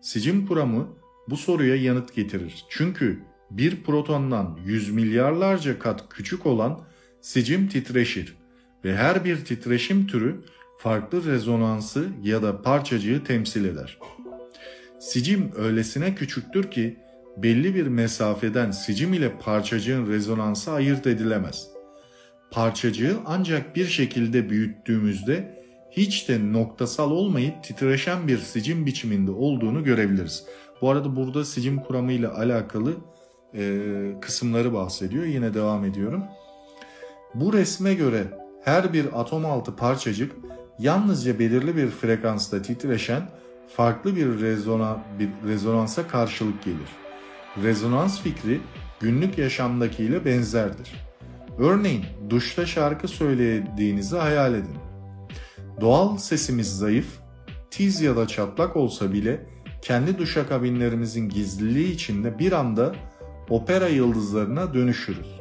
Sicim kuramı bu soruya yanıt getirir. Çünkü bir protondan yüz milyarlarca kat küçük olan sicim titreşir ve her bir titreşim türü farklı rezonansı ya da parçacığı temsil eder. Sicim öylesine küçüktür ki belli bir mesafeden sicim ile parçacığın rezonansı ayırt edilemez. Parçacığı ancak bir şekilde büyüttüğümüzde hiç de noktasal olmayıp titreşen bir sicim biçiminde olduğunu görebiliriz. Bu arada burada sicim kuramı ile alakalı e, kısımları bahsediyor. Yine devam ediyorum. Bu resme göre her bir atom altı parçacık yalnızca belirli bir frekansta titreşen farklı bir, rezona, bir rezonansa karşılık gelir. Rezonans fikri günlük yaşamdakiyle benzerdir. Örneğin duşta şarkı söylediğinizi hayal edin. Doğal sesimiz zayıf, tiz ya da çatlak olsa bile kendi duşakabinlerimizin gizliliği içinde bir anda opera yıldızlarına dönüşürüz.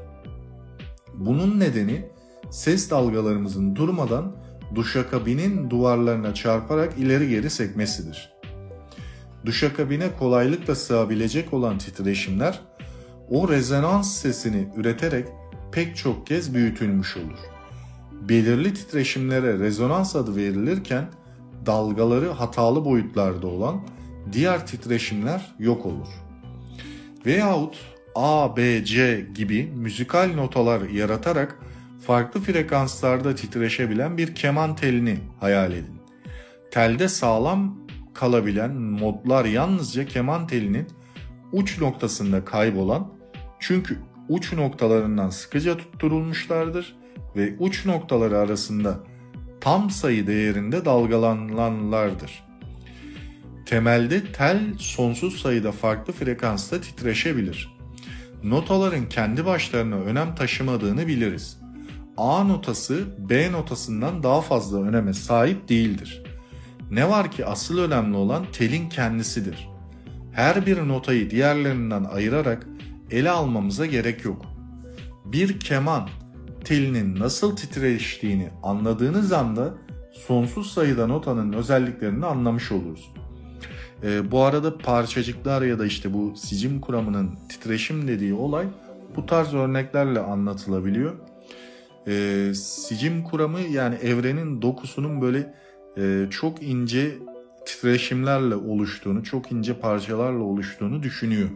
Bunun nedeni ses dalgalarımızın durmadan duşakabinin duvarlarına çarparak ileri geri sekmesidir. Duşakabine kolaylıkla sığabilecek olan titreşimler o rezonans sesini üreterek pek çok kez büyütülmüş olur. Belirli titreşimlere rezonans adı verilirken dalgaları hatalı boyutlarda olan diğer titreşimler yok olur. Veyahut A, B, C gibi müzikal notalar yaratarak farklı frekanslarda titreşebilen bir keman telini hayal edin. Telde sağlam kalabilen modlar yalnızca keman telinin uç noktasında kaybolan çünkü uç noktalarından sıkıca tutturulmuşlardır ve uç noktaları arasında tam sayı değerinde dalgalananlardır. Temelde tel sonsuz sayıda farklı frekansta titreşebilir. Notaların kendi başlarına önem taşımadığını biliriz. A notası B notasından daha fazla öneme sahip değildir. Ne var ki asıl önemli olan telin kendisidir. Her bir notayı diğerlerinden ayırarak ele almamıza gerek yok. Bir keman telinin nasıl titreştiğini anladığınız anda sonsuz sayıda notanın özelliklerini anlamış oluruz. E, bu arada parçacıklar ya da işte bu sicim kuramının titreşim dediği olay bu tarz örneklerle anlatılabiliyor. E, sicim kuramı yani evrenin dokusunun böyle e, çok ince titreşimlerle oluştuğunu, çok ince parçalarla oluştuğunu düşünüyor.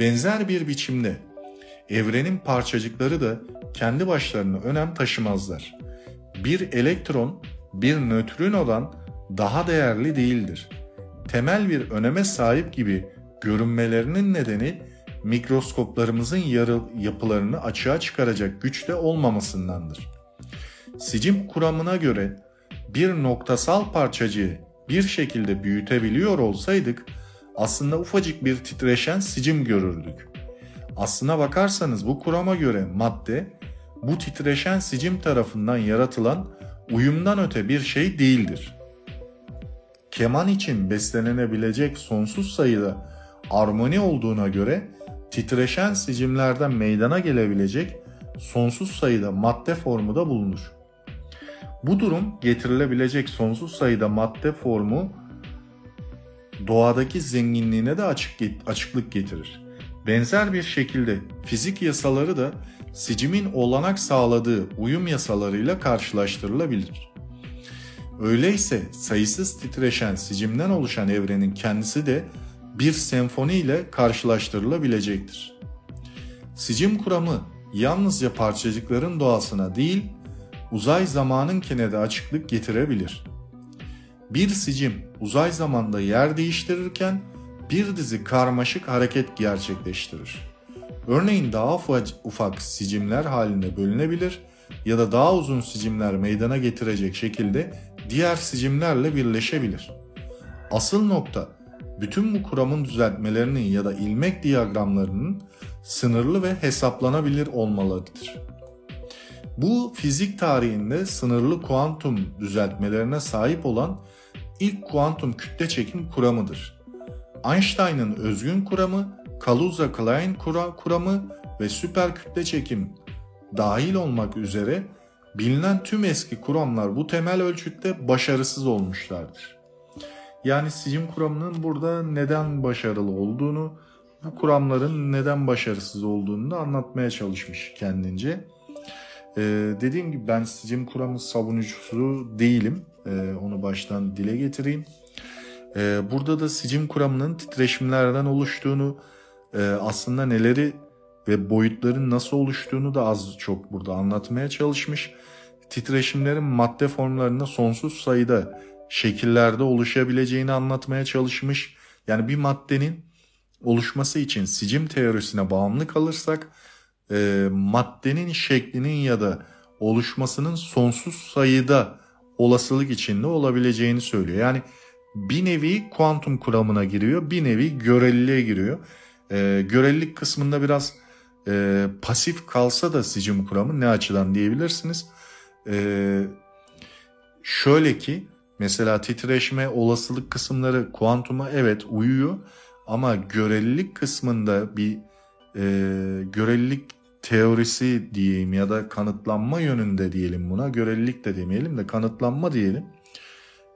Benzer bir biçimde evrenin parçacıkları da kendi başlarına önem taşımazlar. Bir elektron bir nötrinodan daha değerli değildir. Temel bir öneme sahip gibi görünmelerinin nedeni mikroskoplarımızın yarı yapılarını açığa çıkaracak güçte olmamasındandır. Sicim kuramına göre bir noktasal parçacığı bir şekilde büyütebiliyor olsaydık aslında ufacık bir titreşen sicim görürdük. Aslına bakarsanız bu kurama göre madde bu titreşen sicim tarafından yaratılan uyumdan öte bir şey değildir. Keman için beslenebilecek sonsuz sayıda armoni olduğuna göre titreşen sicimlerden meydana gelebilecek sonsuz sayıda madde formu da bulunur. Bu durum getirilebilecek sonsuz sayıda madde formu doğadaki zenginliğine de açık, açıklık getirir. Benzer bir şekilde fizik yasaları da sicimin olanak sağladığı uyum yasalarıyla karşılaştırılabilir. Öyleyse sayısız titreşen sicimden oluşan evrenin kendisi de bir senfoni ile karşılaştırılabilecektir. Sicim kuramı yalnızca parçacıkların doğasına değil, uzay zamanınkine de açıklık getirebilir. Bir sicim uzay zamanda yer değiştirirken bir dizi karmaşık hareket gerçekleştirir. Örneğin daha ufak sicimler halinde bölünebilir ya da daha uzun sicimler meydana getirecek şekilde diğer sicimlerle birleşebilir. Asıl nokta bütün bu kuramın düzeltmelerinin ya da ilmek diyagramlarının sınırlı ve hesaplanabilir olmalarıdır. Bu fizik tarihinde sınırlı kuantum düzeltmelerine sahip olan ilk kuantum kütle çekim kuramıdır. Einstein'ın özgün kuramı, Kaluza-Klein kuramı ve süper kütle çekim dahil olmak üzere bilinen tüm eski kuramlar bu temel ölçütte başarısız olmuşlardır. Yani sicim kuramının burada neden başarılı olduğunu, bu kuramların neden başarısız olduğunu da anlatmaya çalışmış kendince. Ee, dediğim gibi ben sicim kuramı savunucusu değilim. Ee, onu baştan dile getireyim. Ee, burada da sicim kuramının titreşimlerden oluştuğunu, e, aslında neleri ve boyutların nasıl oluştuğunu da az çok burada anlatmaya çalışmış. Titreşimlerin madde formlarında sonsuz sayıda şekillerde oluşabileceğini anlatmaya çalışmış. Yani bir maddenin oluşması için sicim teorisine bağımlı kalırsak e, maddenin şeklinin ya da oluşmasının sonsuz sayıda olasılık içinde olabileceğini söylüyor. Yani bir nevi kuantum kuramına giriyor, bir nevi göreliliğe giriyor. E, görelilik kısmında biraz e, pasif kalsa da sicim kuramı ne açıdan diyebilirsiniz. E, şöyle ki mesela titreşme olasılık kısımları kuantuma evet uyuyor ama görelilik kısmında bir e, görelilik teorisi diyeyim ya da kanıtlanma yönünde diyelim buna görelilik de demeyelim de kanıtlanma diyelim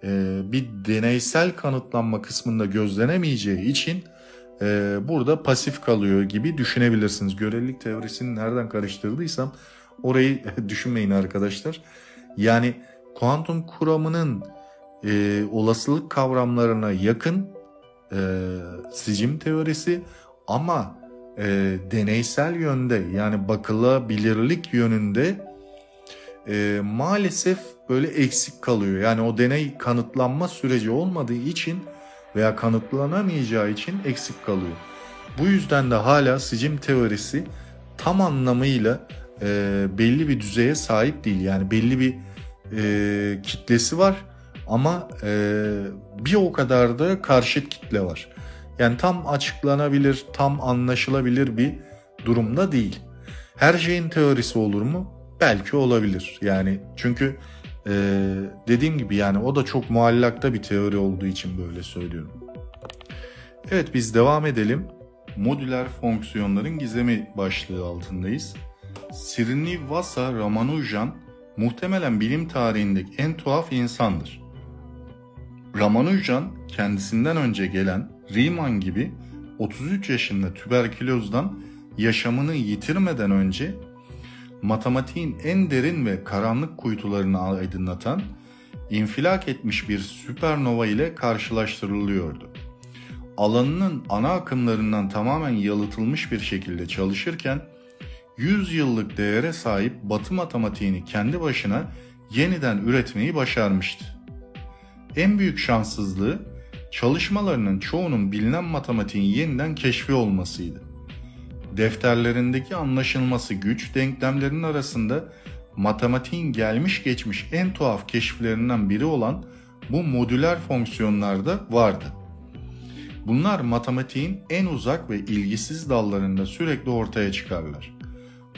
e, bir deneysel kanıtlanma kısmında gözlenemeyeceği için e, burada pasif kalıyor gibi düşünebilirsiniz. Görelilik teorisini nereden karıştırdıysam orayı düşünmeyin arkadaşlar. Yani kuantum kuramının e, olasılık kavramlarına yakın e, sicim teorisi ama e, deneysel yönde yani bakılabilirlik yönünde e, maalesef böyle eksik kalıyor. Yani o deney kanıtlanma süreci olmadığı için veya kanıtlanamayacağı için eksik kalıyor. Bu yüzden de hala sicim teorisi tam anlamıyla e, belli bir düzeye sahip değil. Yani belli bir e, kitlesi var ama e, bir o kadar da karşıt kitle var. Yani tam açıklanabilir, tam anlaşılabilir bir durumda değil. Her şeyin teorisi olur mu? Belki olabilir. Yani çünkü e, dediğim gibi yani o da çok muallakta bir teori olduğu için böyle söylüyorum. Evet biz devam edelim. Modüler fonksiyonların gizemi başlığı altındayız. Srinivasa Ramanujan muhtemelen bilim tarihindeki en tuhaf insandır. Ramanujan kendisinden önce gelen Riemann gibi 33 yaşında tüberkülozdan yaşamını yitirmeden önce matematiğin en derin ve karanlık kuytularını aydınlatan infilak etmiş bir süpernova ile karşılaştırılıyordu. Alanının ana akımlarından tamamen yalıtılmış bir şekilde çalışırken 100 yıllık değere sahip Batı matematiğini kendi başına yeniden üretmeyi başarmıştı. En büyük şanssızlığı çalışmalarının çoğunun bilinen matematiğin yeniden keşfi olmasıydı. Defterlerindeki anlaşılması güç denklemlerinin arasında matematiğin gelmiş geçmiş en tuhaf keşiflerinden biri olan bu modüler fonksiyonlar da vardı. Bunlar matematiğin en uzak ve ilgisiz dallarında sürekli ortaya çıkarlar.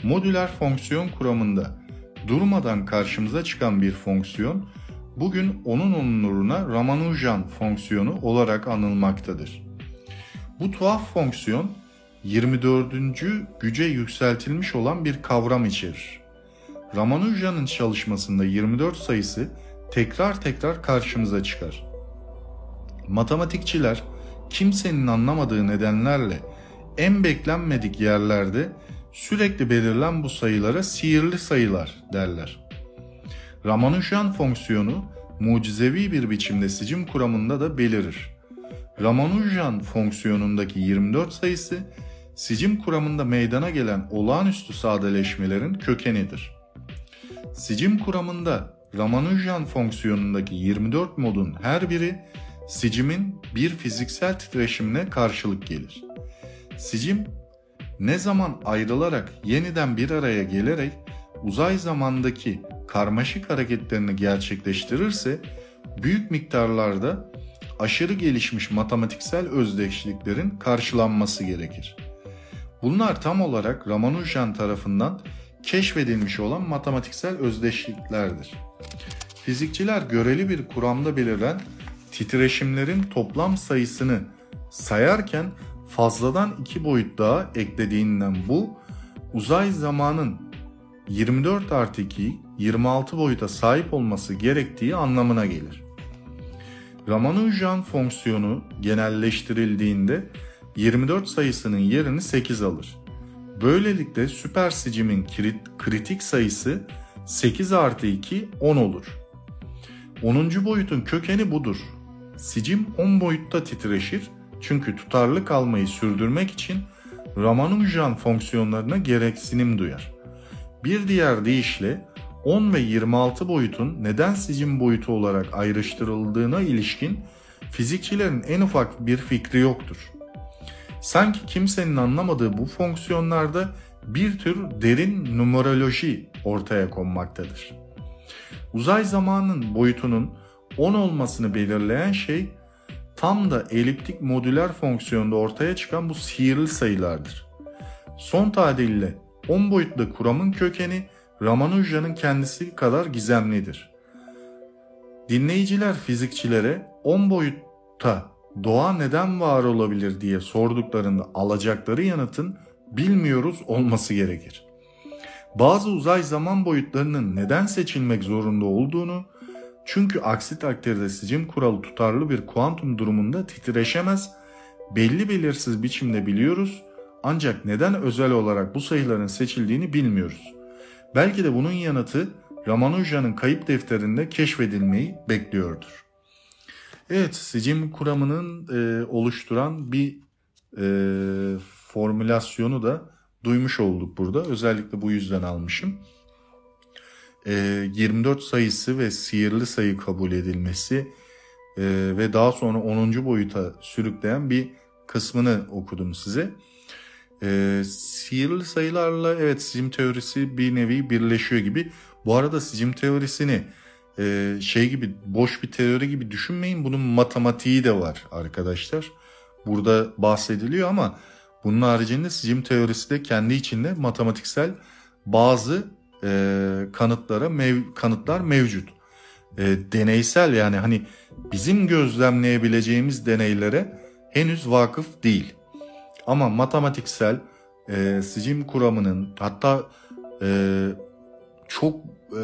Modüler fonksiyon kuramında durmadan karşımıza çıkan bir fonksiyon bugün onun onuruna Ramanujan fonksiyonu olarak anılmaktadır. Bu tuhaf fonksiyon 24. güce yükseltilmiş olan bir kavram içerir. Ramanuja'nın çalışmasında 24 sayısı tekrar tekrar karşımıza çıkar. Matematikçiler kimsenin anlamadığı nedenlerle en beklenmedik yerlerde sürekli belirlen bu sayılara sihirli sayılar derler. Ramanujan fonksiyonu mucizevi bir biçimde sicim kuramında da belirir. Ramanujan fonksiyonundaki 24 sayısı sicim kuramında meydana gelen olağanüstü sadeleşmelerin kökenidir. Sicim kuramında Ramanujan fonksiyonundaki 24 modun her biri sicimin bir fiziksel titreşimine karşılık gelir. Sicim ne zaman ayrılarak yeniden bir araya gelerek uzay zamandaki karmaşık hareketlerini gerçekleştirirse büyük miktarlarda aşırı gelişmiş matematiksel özdeşliklerin karşılanması gerekir. Bunlar tam olarak Ramanujan tarafından keşfedilmiş olan matematiksel özdeşliklerdir. Fizikçiler göreli bir kuramda belirlen titreşimlerin toplam sayısını sayarken fazladan iki boyut daha eklediğinden bu uzay zamanın 24 artı 2 26 boyuta sahip olması gerektiği anlamına gelir. Ramanujan fonksiyonu genelleştirildiğinde 24 sayısının yerini 8 alır. Böylelikle süper sicimin kritik sayısı 8 artı 2 10 olur. 10. boyutun kökeni budur. Sicim 10 boyutta titreşir çünkü tutarlı kalmayı sürdürmek için Ramanujan fonksiyonlarına gereksinim duyar. Bir diğer deyişle 10 ve 26 boyutun neden sicim boyutu olarak ayrıştırıldığına ilişkin fizikçilerin en ufak bir fikri yoktur. Sanki kimsenin anlamadığı bu fonksiyonlarda bir tür derin numeroloji ortaya konmaktadır. Uzay zamanın boyutunun 10 olmasını belirleyen şey tam da eliptik modüler fonksiyonda ortaya çıkan bu sihirli sayılardır. Son tadiliyle 10 boyutlu kuramın kökeni Ramanuja'nın kendisi kadar gizemlidir. Dinleyiciler fizikçilere 10 boyutta doğa neden var olabilir diye sorduklarında alacakları yanıtın bilmiyoruz olması gerekir. Bazı uzay zaman boyutlarının neden seçilmek zorunda olduğunu, çünkü aksi takdirde sicim kuralı tutarlı bir kuantum durumunda titreşemez, belli belirsiz biçimde biliyoruz ancak neden özel olarak bu sayıların seçildiğini bilmiyoruz. Belki de bunun yanıtı Ramanuja'nın kayıp defterinde keşfedilmeyi bekliyordur. Evet, sicim kuramının e, oluşturan bir e, formülasyonu da duymuş olduk burada. Özellikle bu yüzden almışım. E, 24 sayısı ve sihirli sayı kabul edilmesi e, ve daha sonra 10. boyuta sürükleyen bir kısmını okudum size. E, sihirli sayılarla evet sicim teorisi bir nevi birleşiyor gibi. Bu arada sicim teorisini e, şey gibi boş bir teori gibi düşünmeyin. Bunun matematiği de var arkadaşlar. Burada bahsediliyor ama bunun haricinde sicim teorisi de kendi içinde matematiksel bazı e, kanıtlara mev, kanıtlar mevcut. E, deneysel yani hani bizim gözlemleyebileceğimiz deneylere henüz vakıf değil. Ama matematiksel e, sicim kuramının hatta e, çok e,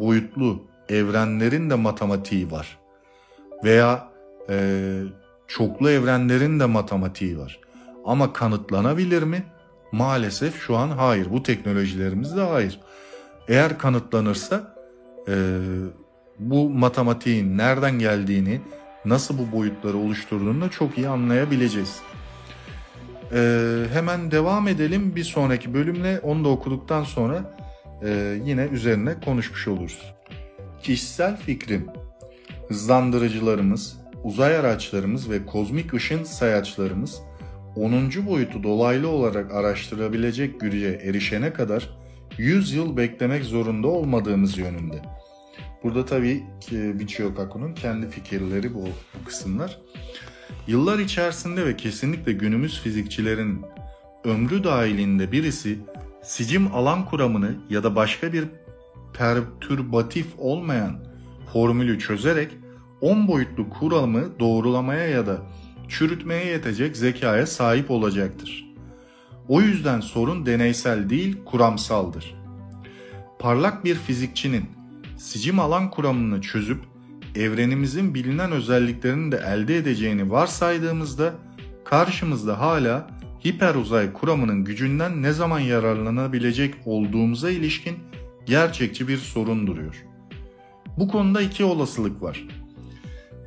boyutlu evrenlerin de matematiği var. Veya e, çoklu evrenlerin de matematiği var. Ama kanıtlanabilir mi? Maalesef şu an hayır. Bu teknolojilerimizde hayır. Eğer kanıtlanırsa e, bu matematiğin nereden geldiğini, nasıl bu boyutları oluşturduğunu da çok iyi anlayabileceğiz. Ee, hemen devam edelim bir sonraki bölümle onu da okuduktan sonra e, yine üzerine konuşmuş oluruz. Kişisel fikrim, hızlandırıcılarımız, uzay araçlarımız ve kozmik ışın sayaçlarımız 10. boyutu dolaylı olarak araştırabilecek güce erişene kadar 100 yıl beklemek zorunda olmadığımız yönünde. Burada tabii ki Michio Kaku'nun kendi fikirleri bu kısımlar. Yıllar içerisinde ve kesinlikle günümüz fizikçilerin ömrü dahilinde birisi sicim alan kuramını ya da başka bir pertürbatif olmayan formülü çözerek 10 boyutlu kuramı doğrulamaya ya da çürütmeye yetecek zekaya sahip olacaktır. O yüzden sorun deneysel değil, kuramsaldır. Parlak bir fizikçinin sicim alan kuramını çözüp evrenimizin bilinen özelliklerini de elde edeceğini varsaydığımızda karşımızda hala hiperuzay kuramının gücünden ne zaman yararlanabilecek olduğumuza ilişkin gerçekçi bir sorun duruyor. Bu konuda iki olasılık var.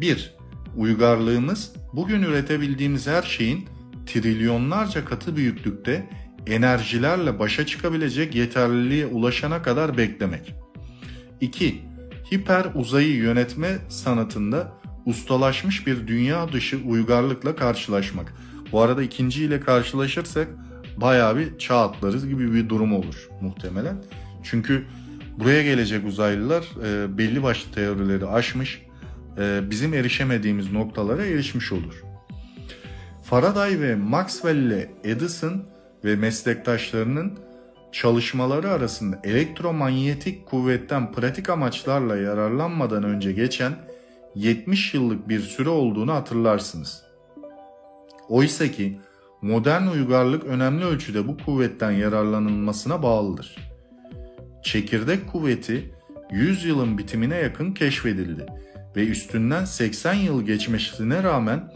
1. Uygarlığımız bugün üretebildiğimiz her şeyin trilyonlarca katı büyüklükte enerjilerle başa çıkabilecek yeterliliğe ulaşana kadar beklemek. 2. Hiper uzayı yönetme sanatında ustalaşmış bir dünya dışı uygarlıkla karşılaşmak. Bu arada ikinci ile karşılaşırsak bayağı bir çağ atlarız gibi bir durum olur muhtemelen. Çünkü buraya gelecek uzaylılar e, belli başlı teorileri aşmış, e, bizim erişemediğimiz noktalara erişmiş olur. Faraday ve Maxwell ile Edison ve meslektaşlarının çalışmaları arasında elektromanyetik kuvvetten pratik amaçlarla yararlanmadan önce geçen 70 yıllık bir süre olduğunu hatırlarsınız. Oysa ki modern uygarlık önemli ölçüde bu kuvvetten yararlanılmasına bağlıdır. Çekirdek kuvveti 100 yılın bitimine yakın keşfedildi ve üstünden 80 yıl geçmesine rağmen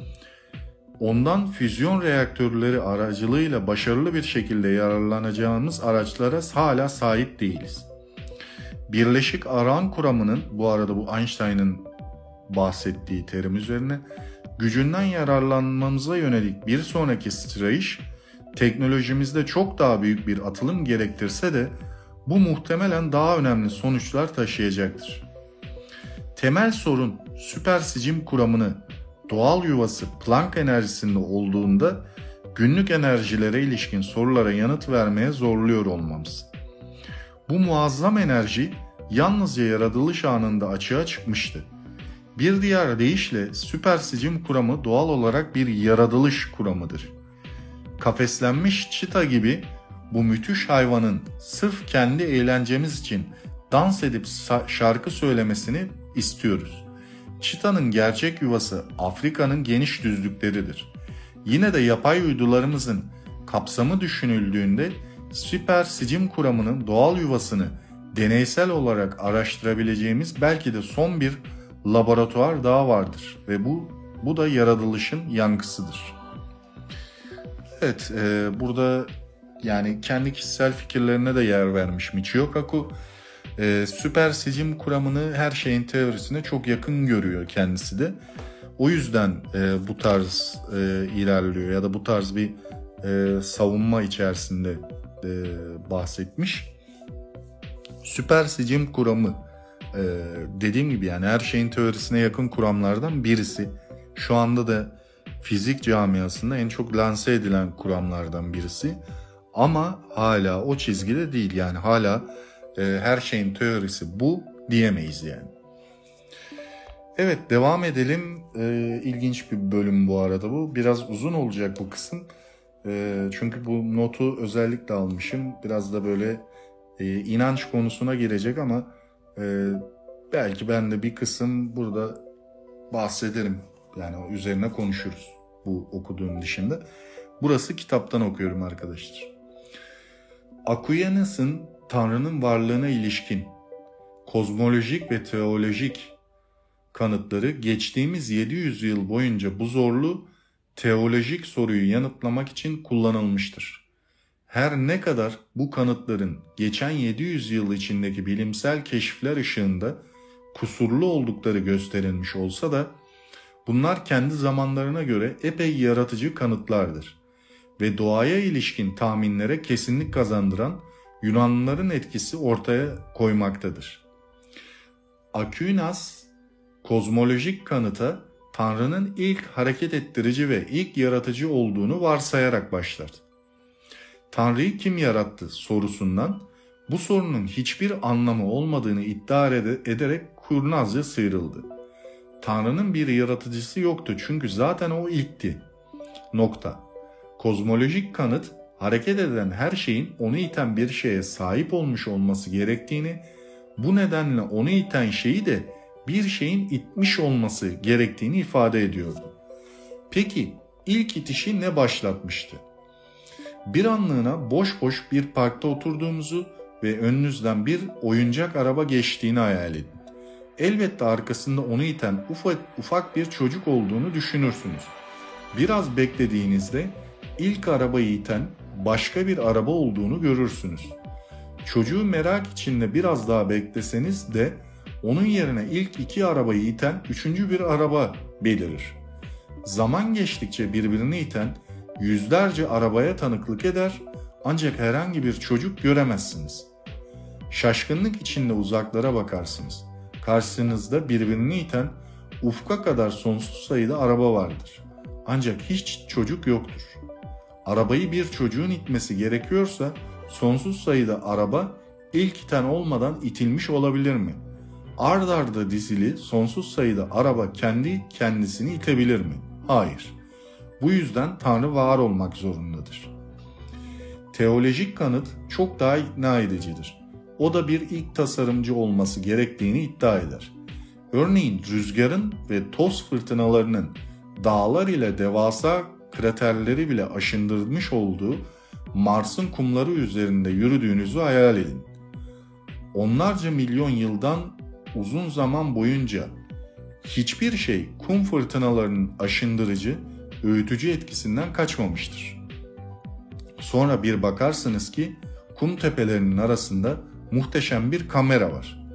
ondan füzyon reaktörleri aracılığıyla başarılı bir şekilde yararlanacağımız araçlara hala sahip değiliz. Birleşik aran kuramının bu arada bu Einstein'ın bahsettiği terim üzerine gücünden yararlanmamıza yönelik bir sonraki sıçrayış teknolojimizde çok daha büyük bir atılım gerektirse de bu muhtemelen daha önemli sonuçlar taşıyacaktır. Temel sorun süper sicim kuramını doğal yuvası Planck enerjisinde olduğunda günlük enerjilere ilişkin sorulara yanıt vermeye zorluyor olmamız. Bu muazzam enerji yalnızca yaratılış anında açığa çıkmıştı. Bir diğer deyişle süper sicim kuramı doğal olarak bir yaratılış kuramıdır. Kafeslenmiş çita gibi bu müthiş hayvanın sırf kendi eğlencemiz için dans edip şarkı söylemesini istiyoruz. Çitanın gerçek yuvası Afrika'nın geniş düzlükleridir. Yine de yapay uydularımızın kapsamı düşünüldüğünde süper sicim kuramının doğal yuvasını deneysel olarak araştırabileceğimiz belki de son bir laboratuvar daha vardır ve bu bu da yaratılışın yankısıdır. Evet, e, burada yani kendi kişisel fikirlerine de yer vermiş Michio Kaku e, süper sicim kuramını her şeyin teorisine çok yakın görüyor kendisi de. O yüzden e, bu tarz e, ilerliyor ya da bu tarz bir e, savunma içerisinde e, bahsetmiş. Süper sicim kuramı e, dediğim gibi yani her şeyin teorisine yakın kuramlardan birisi. Şu anda da fizik camiasında en çok lanse edilen kuramlardan birisi. Ama hala o çizgide değil yani hala e, her şeyin teorisi bu diyemeyiz yani. Evet devam edelim. E, ilginç bir bölüm bu arada bu. Biraz uzun olacak bu kısım. E, çünkü bu notu özellikle almışım. Biraz da böyle e, inanç konusuna girecek ama e, belki ben de bir kısım burada bahsederim. Yani üzerine konuşuruz bu okuduğum dışında. Burası kitaptan okuyorum arkadaşlar. Aquinas'ın Tanrı'nın varlığına ilişkin kozmolojik ve teolojik kanıtları geçtiğimiz 700 yıl boyunca bu zorlu teolojik soruyu yanıtlamak için kullanılmıştır. Her ne kadar bu kanıtların geçen 700 yıl içindeki bilimsel keşifler ışığında kusurlu oldukları gösterilmiş olsa da bunlar kendi zamanlarına göre epey yaratıcı kanıtlardır ve doğaya ilişkin tahminlere kesinlik kazandıran Yunanlıların etkisi ortaya koymaktadır. Aquinas kozmolojik kanıta Tanrı'nın ilk hareket ettirici ve ilk yaratıcı olduğunu varsayarak başlar. Tanrı'yı kim yarattı sorusundan bu sorunun hiçbir anlamı olmadığını iddia ederek kurnazca sıyrıldı. Tanrı'nın bir yaratıcısı yoktu çünkü zaten o ilkti. Nokta. Kozmolojik kanıt hareket eden her şeyin onu iten bir şeye sahip olmuş olması gerektiğini, bu nedenle onu iten şeyi de bir şeyin itmiş olması gerektiğini ifade ediyordu. Peki ilk itişi ne başlatmıştı? Bir anlığına boş boş bir parkta oturduğumuzu ve önünüzden bir oyuncak araba geçtiğini hayal edin. Elbette arkasında onu iten ufak, ufak bir çocuk olduğunu düşünürsünüz. Biraz beklediğinizde ilk arabayı iten başka bir araba olduğunu görürsünüz. Çocuğu merak içinde biraz daha bekleseniz de onun yerine ilk iki arabayı iten üçüncü bir araba belirir. Zaman geçtikçe birbirini iten yüzlerce arabaya tanıklık eder ancak herhangi bir çocuk göremezsiniz. Şaşkınlık içinde uzaklara bakarsınız. Karşınızda birbirini iten ufka kadar sonsuz sayıda araba vardır. Ancak hiç çocuk yoktur. Arabayı bir çocuğun itmesi gerekiyorsa sonsuz sayıda araba ilk iten olmadan itilmiş olabilir mi? Ard arda dizili sonsuz sayıda araba kendi kendisini itebilir mi? Hayır. Bu yüzden Tanrı var olmak zorundadır. Teolojik kanıt çok daha ikna edicidir. O da bir ilk tasarımcı olması gerektiğini iddia eder. Örneğin rüzgarın ve toz fırtınalarının dağlar ile devasa kraterleri bile aşındırmış olduğu Mars'ın kumları üzerinde yürüdüğünüzü hayal edin. Onlarca milyon yıldan uzun zaman boyunca hiçbir şey kum fırtınalarının aşındırıcı, öğütücü etkisinden kaçmamıştır. Sonra bir bakarsınız ki kum tepelerinin arasında muhteşem bir kamera var.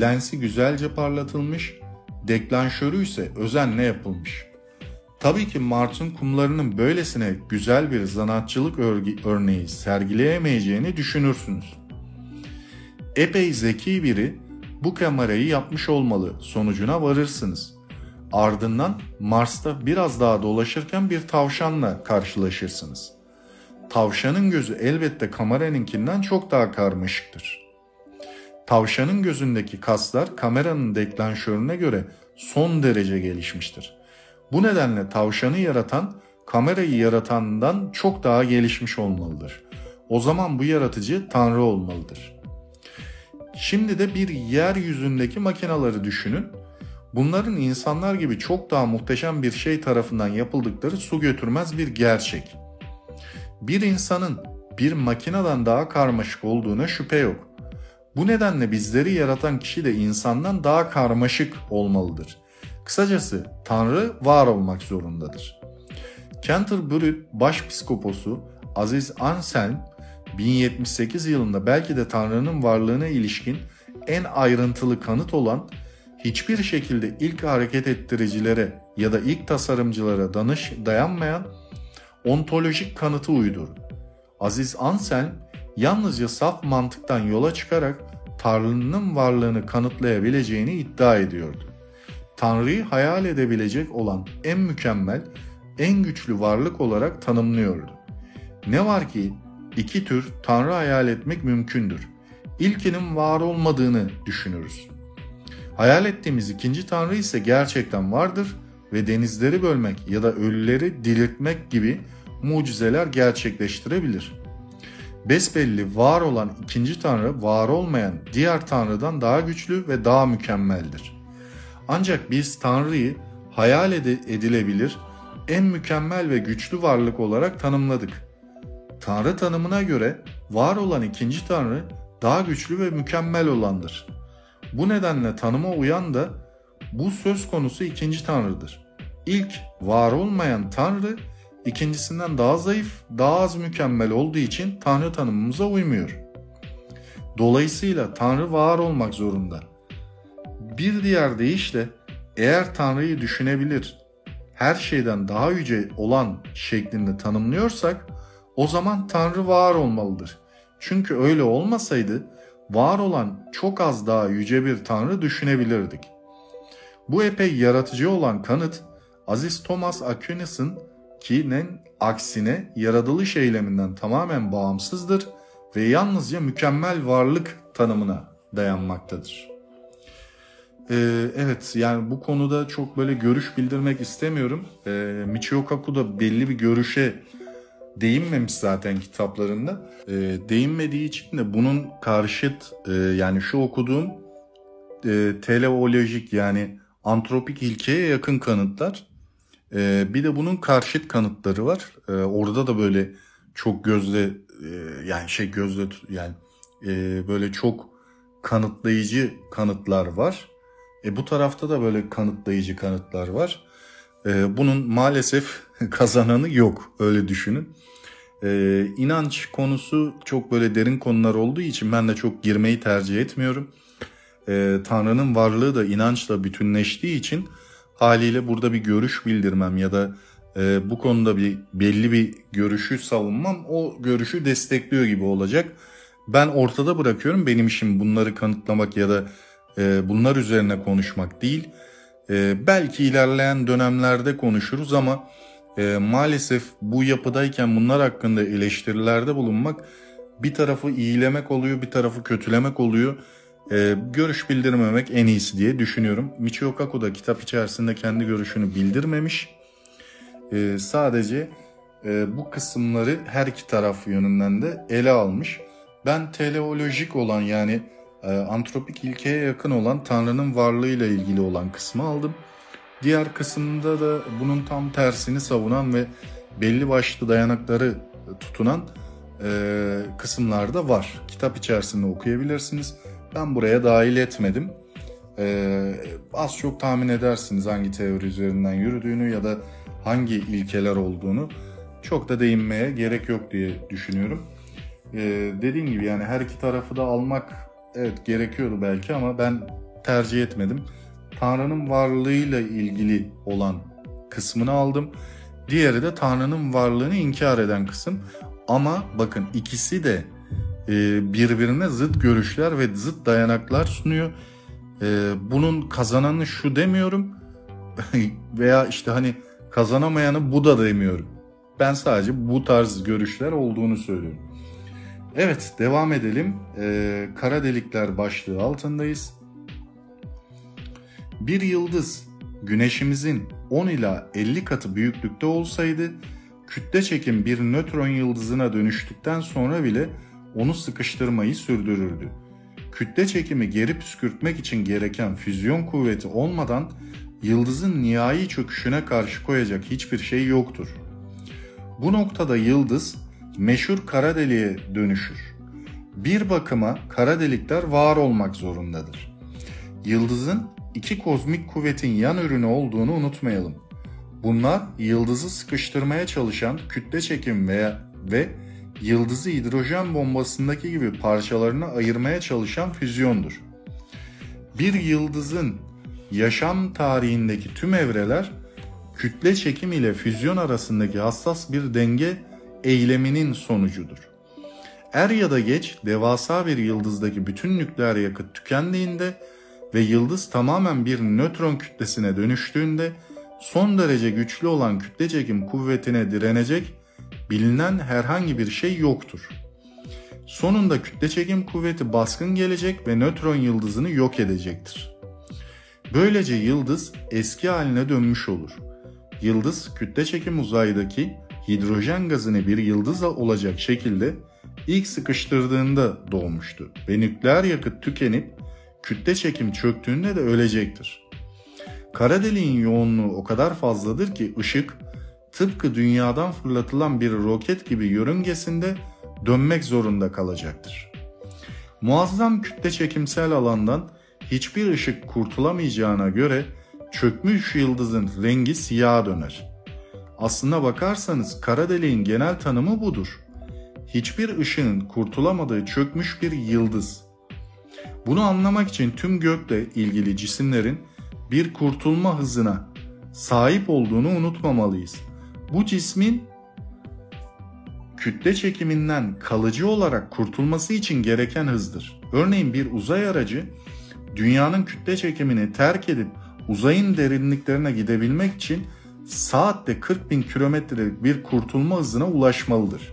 Lensi güzelce parlatılmış, deklanşörü ise özenle yapılmış. Tabii ki Mart'ın kumlarının böylesine güzel bir zanatçılık örneği sergileyemeyeceğini düşünürsünüz. Epey zeki biri bu kamerayı yapmış olmalı sonucuna varırsınız. Ardından Mars'ta biraz daha dolaşırken bir tavşanla karşılaşırsınız. Tavşanın gözü elbette kameranınkinden çok daha karmaşıktır. Tavşanın gözündeki kaslar kameranın deklanşörüne göre son derece gelişmiştir. Bu nedenle tavşanı yaratan kamerayı yaratandan çok daha gelişmiş olmalıdır. O zaman bu yaratıcı Tanrı olmalıdır. Şimdi de bir yeryüzündeki makinaları düşünün. Bunların insanlar gibi çok daha muhteşem bir şey tarafından yapıldıkları su götürmez bir gerçek. Bir insanın bir makineden daha karmaşık olduğuna şüphe yok. Bu nedenle bizleri yaratan kişi de insandan daha karmaşık olmalıdır. Kısacası Tanrı var olmak zorundadır. Canterbury Başpiskoposu Aziz Anselm 1078 yılında belki de Tanrı'nın varlığına ilişkin en ayrıntılı kanıt olan hiçbir şekilde ilk hareket ettiricilere ya da ilk tasarımcılara danış dayanmayan ontolojik kanıtı uydurdu. Aziz Anselm yalnızca saf mantıktan yola çıkarak Tanrı'nın varlığını kanıtlayabileceğini iddia ediyordu. Tanrı'yı hayal edebilecek olan en mükemmel, en güçlü varlık olarak tanımlıyordu. Ne var ki iki tür Tanrı hayal etmek mümkündür. İlkinin var olmadığını düşünürüz. Hayal ettiğimiz ikinci Tanrı ise gerçekten vardır ve denizleri bölmek ya da ölüleri diriltmek gibi mucizeler gerçekleştirebilir. Besbelli var olan ikinci Tanrı var olmayan diğer Tanrı'dan daha güçlü ve daha mükemmeldir. Ancak biz Tanrı'yı hayal edilebilir en mükemmel ve güçlü varlık olarak tanımladık. Tanrı tanımına göre var olan ikinci Tanrı daha güçlü ve mükemmel olandır. Bu nedenle tanıma uyan da bu söz konusu ikinci Tanrı'dır. İlk var olmayan Tanrı ikincisinden daha zayıf, daha az mükemmel olduğu için Tanrı tanımımıza uymuyor. Dolayısıyla Tanrı var olmak zorunda. Bir diğer deyişle eğer Tanrı'yı düşünebilir, her şeyden daha yüce olan şeklinde tanımlıyorsak o zaman Tanrı var olmalıdır. Çünkü öyle olmasaydı var olan çok az daha yüce bir Tanrı düşünebilirdik. Bu epey yaratıcı olan kanıt Aziz Thomas Aquinas'ın ki'nin aksine yaratılış eyleminden tamamen bağımsızdır ve yalnızca mükemmel varlık tanımına dayanmaktadır. Ee, evet yani bu konuda çok böyle görüş bildirmek istemiyorum. Ee, Michio Kaku da belli bir görüşe değinmemiş zaten kitaplarında. Ee, değinmediği için de bunun karşıt e, yani şu okuduğum e, teleolojik yani antropik ilkeye yakın kanıtlar. E, bir de bunun karşıt kanıtları var. E, orada da böyle çok gözle e, yani şey gözle yani e, böyle çok kanıtlayıcı kanıtlar var. E, bu tarafta da böyle kanıtlayıcı kanıtlar var. E, bunun maalesef kazananı yok öyle düşünün. E, inanç konusu çok böyle derin konular olduğu için ben de çok girmeyi tercih etmiyorum. E, Tanrı'nın varlığı da inançla bütünleştiği için haliyle burada bir görüş bildirmem ya da e, bu konuda bir belli bir görüşü savunmam o görüşü destekliyor gibi olacak. Ben ortada bırakıyorum. Benim işim bunları kanıtlamak ya da e, bunlar üzerine konuşmak değil. E, belki ilerleyen dönemlerde konuşuruz ama e, maalesef bu yapıdayken bunlar hakkında eleştirilerde bulunmak bir tarafı iyilemek oluyor, bir tarafı kötülemek oluyor. E, görüş bildirmemek en iyisi diye düşünüyorum. Michio Kaku da kitap içerisinde kendi görüşünü bildirmemiş. Sadece e, bu kısımları her iki taraf yönünden de ele almış. Ben teleolojik olan yani antropik ilkeye yakın olan Tanrı'nın varlığıyla ilgili olan kısmı aldım. Diğer kısımda da bunun tam tersini savunan ve belli başlı dayanakları tutunan e, kısımlar da var. Kitap içerisinde okuyabilirsiniz. Ben buraya dahil etmedim. E, az çok tahmin edersiniz hangi teori üzerinden yürüdüğünü ya da hangi ilkeler olduğunu. Çok da değinmeye gerek yok diye düşünüyorum. E, dediğim gibi yani her iki tarafı da almak evet gerekiyordu belki ama ben tercih etmedim. Tanrı'nın varlığıyla ilgili olan kısmını aldım. Diğeri de Tanrı'nın varlığını inkar eden kısım. Ama bakın ikisi de e, birbirine zıt görüşler ve zıt dayanaklar sunuyor. E, bunun kazananı şu demiyorum veya işte hani kazanamayanı bu da demiyorum. Ben sadece bu tarz görüşler olduğunu söylüyorum. Evet devam edelim. Ee, kara delikler başlığı altındayız. Bir yıldız güneşimizin 10 ila 50 katı büyüklükte olsaydı kütle çekim bir nötron yıldızına dönüştükten sonra bile onu sıkıştırmayı sürdürürdü. Kütle çekimi geri püskürtmek için gereken füzyon kuvveti olmadan yıldızın nihai çöküşüne karşı koyacak hiçbir şey yoktur. Bu noktada yıldız meşhur kara deliğe dönüşür. Bir bakıma kara delikler var olmak zorundadır. Yıldızın iki kozmik kuvvetin yan ürünü olduğunu unutmayalım. Bunlar yıldızı sıkıştırmaya çalışan kütle çekim veya ve yıldızı hidrojen bombasındaki gibi parçalarına ayırmaya çalışan füzyondur. Bir yıldızın yaşam tarihindeki tüm evreler kütle çekim ile füzyon arasındaki hassas bir denge eyleminin sonucudur. Er ya da geç devasa bir yıldızdaki bütün nükleer yakıt tükendiğinde ve yıldız tamamen bir nötron kütlesine dönüştüğünde son derece güçlü olan kütle çekim kuvvetine direnecek bilinen herhangi bir şey yoktur. Sonunda kütle çekim kuvveti baskın gelecek ve nötron yıldızını yok edecektir. Böylece yıldız eski haline dönmüş olur. Yıldız kütle çekim uzaydaki hidrojen gazını bir yıldızla olacak şekilde ilk sıkıştırdığında doğmuştu ve nükleer yakıt tükenip kütle çekim çöktüğünde de ölecektir. Kara deliğin yoğunluğu o kadar fazladır ki ışık tıpkı dünyadan fırlatılan bir roket gibi yörüngesinde dönmek zorunda kalacaktır. Muazzam kütle çekimsel alandan hiçbir ışık kurtulamayacağına göre çökmüş yıldızın rengi siyah döner. Aslına bakarsanız kara deliğin genel tanımı budur. Hiçbir ışığın kurtulamadığı çökmüş bir yıldız. Bunu anlamak için tüm gökle ilgili cisimlerin bir kurtulma hızına sahip olduğunu unutmamalıyız. Bu cismin kütle çekiminden kalıcı olarak kurtulması için gereken hızdır. Örneğin bir uzay aracı dünyanın kütle çekimini terk edip uzayın derinliklerine gidebilmek için saatte 40 bin kilometrelik bir kurtulma hızına ulaşmalıdır.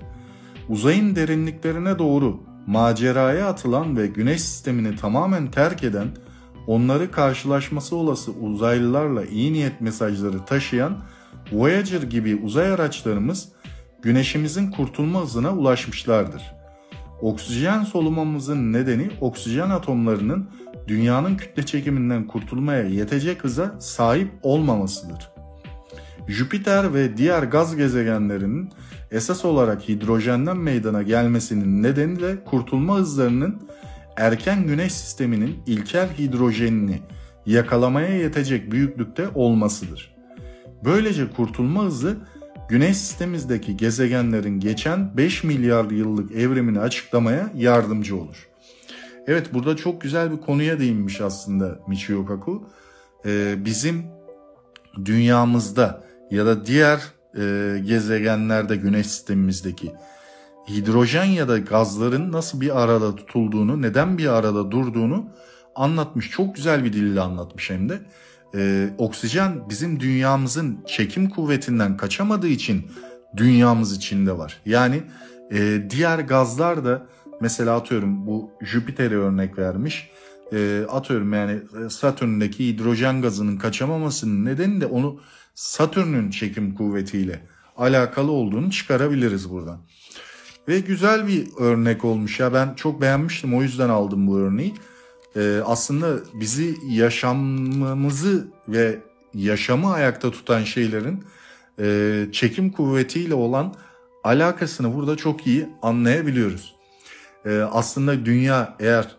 Uzayın derinliklerine doğru maceraya atılan ve güneş sistemini tamamen terk eden, onları karşılaşması olası uzaylılarla iyi niyet mesajları taşıyan Voyager gibi uzay araçlarımız güneşimizin kurtulma hızına ulaşmışlardır. Oksijen solumamızın nedeni oksijen atomlarının dünyanın kütle çekiminden kurtulmaya yetecek hıza sahip olmamasıdır. Jüpiter ve diğer gaz gezegenlerinin esas olarak hidrojenden meydana gelmesinin nedeni de kurtulma hızlarının erken güneş sisteminin ilkel hidrojenini yakalamaya yetecek büyüklükte olmasıdır. Böylece kurtulma hızı Güneş sistemimizdeki gezegenlerin geçen 5 milyar yıllık evrimini açıklamaya yardımcı olur. Evet burada çok güzel bir konuya değinmiş aslında Michio Kaku. Ee, bizim dünyamızda ya da diğer e, gezegenlerde güneş sistemimizdeki hidrojen ya da gazların nasıl bir arada tutulduğunu, neden bir arada durduğunu anlatmış. Çok güzel bir dille anlatmış hem de. Ee, oksijen bizim dünyamızın çekim kuvvetinden kaçamadığı için dünyamız içinde var. Yani e, diğer gazlar da mesela atıyorum bu Jüpiter'e örnek vermiş. E, atıyorum yani Satürn'deki hidrojen gazının kaçamamasının nedeni de onu Satürn'ün çekim kuvvetiyle alakalı olduğunu çıkarabiliriz buradan. Ve güzel bir örnek olmuş ya ben çok beğenmiştim o yüzden aldım bu örneği. Ee, aslında bizi yaşamımızı ve yaşamı ayakta tutan şeylerin e, çekim kuvvetiyle olan alakasını burada çok iyi anlayabiliyoruz. E, aslında dünya eğer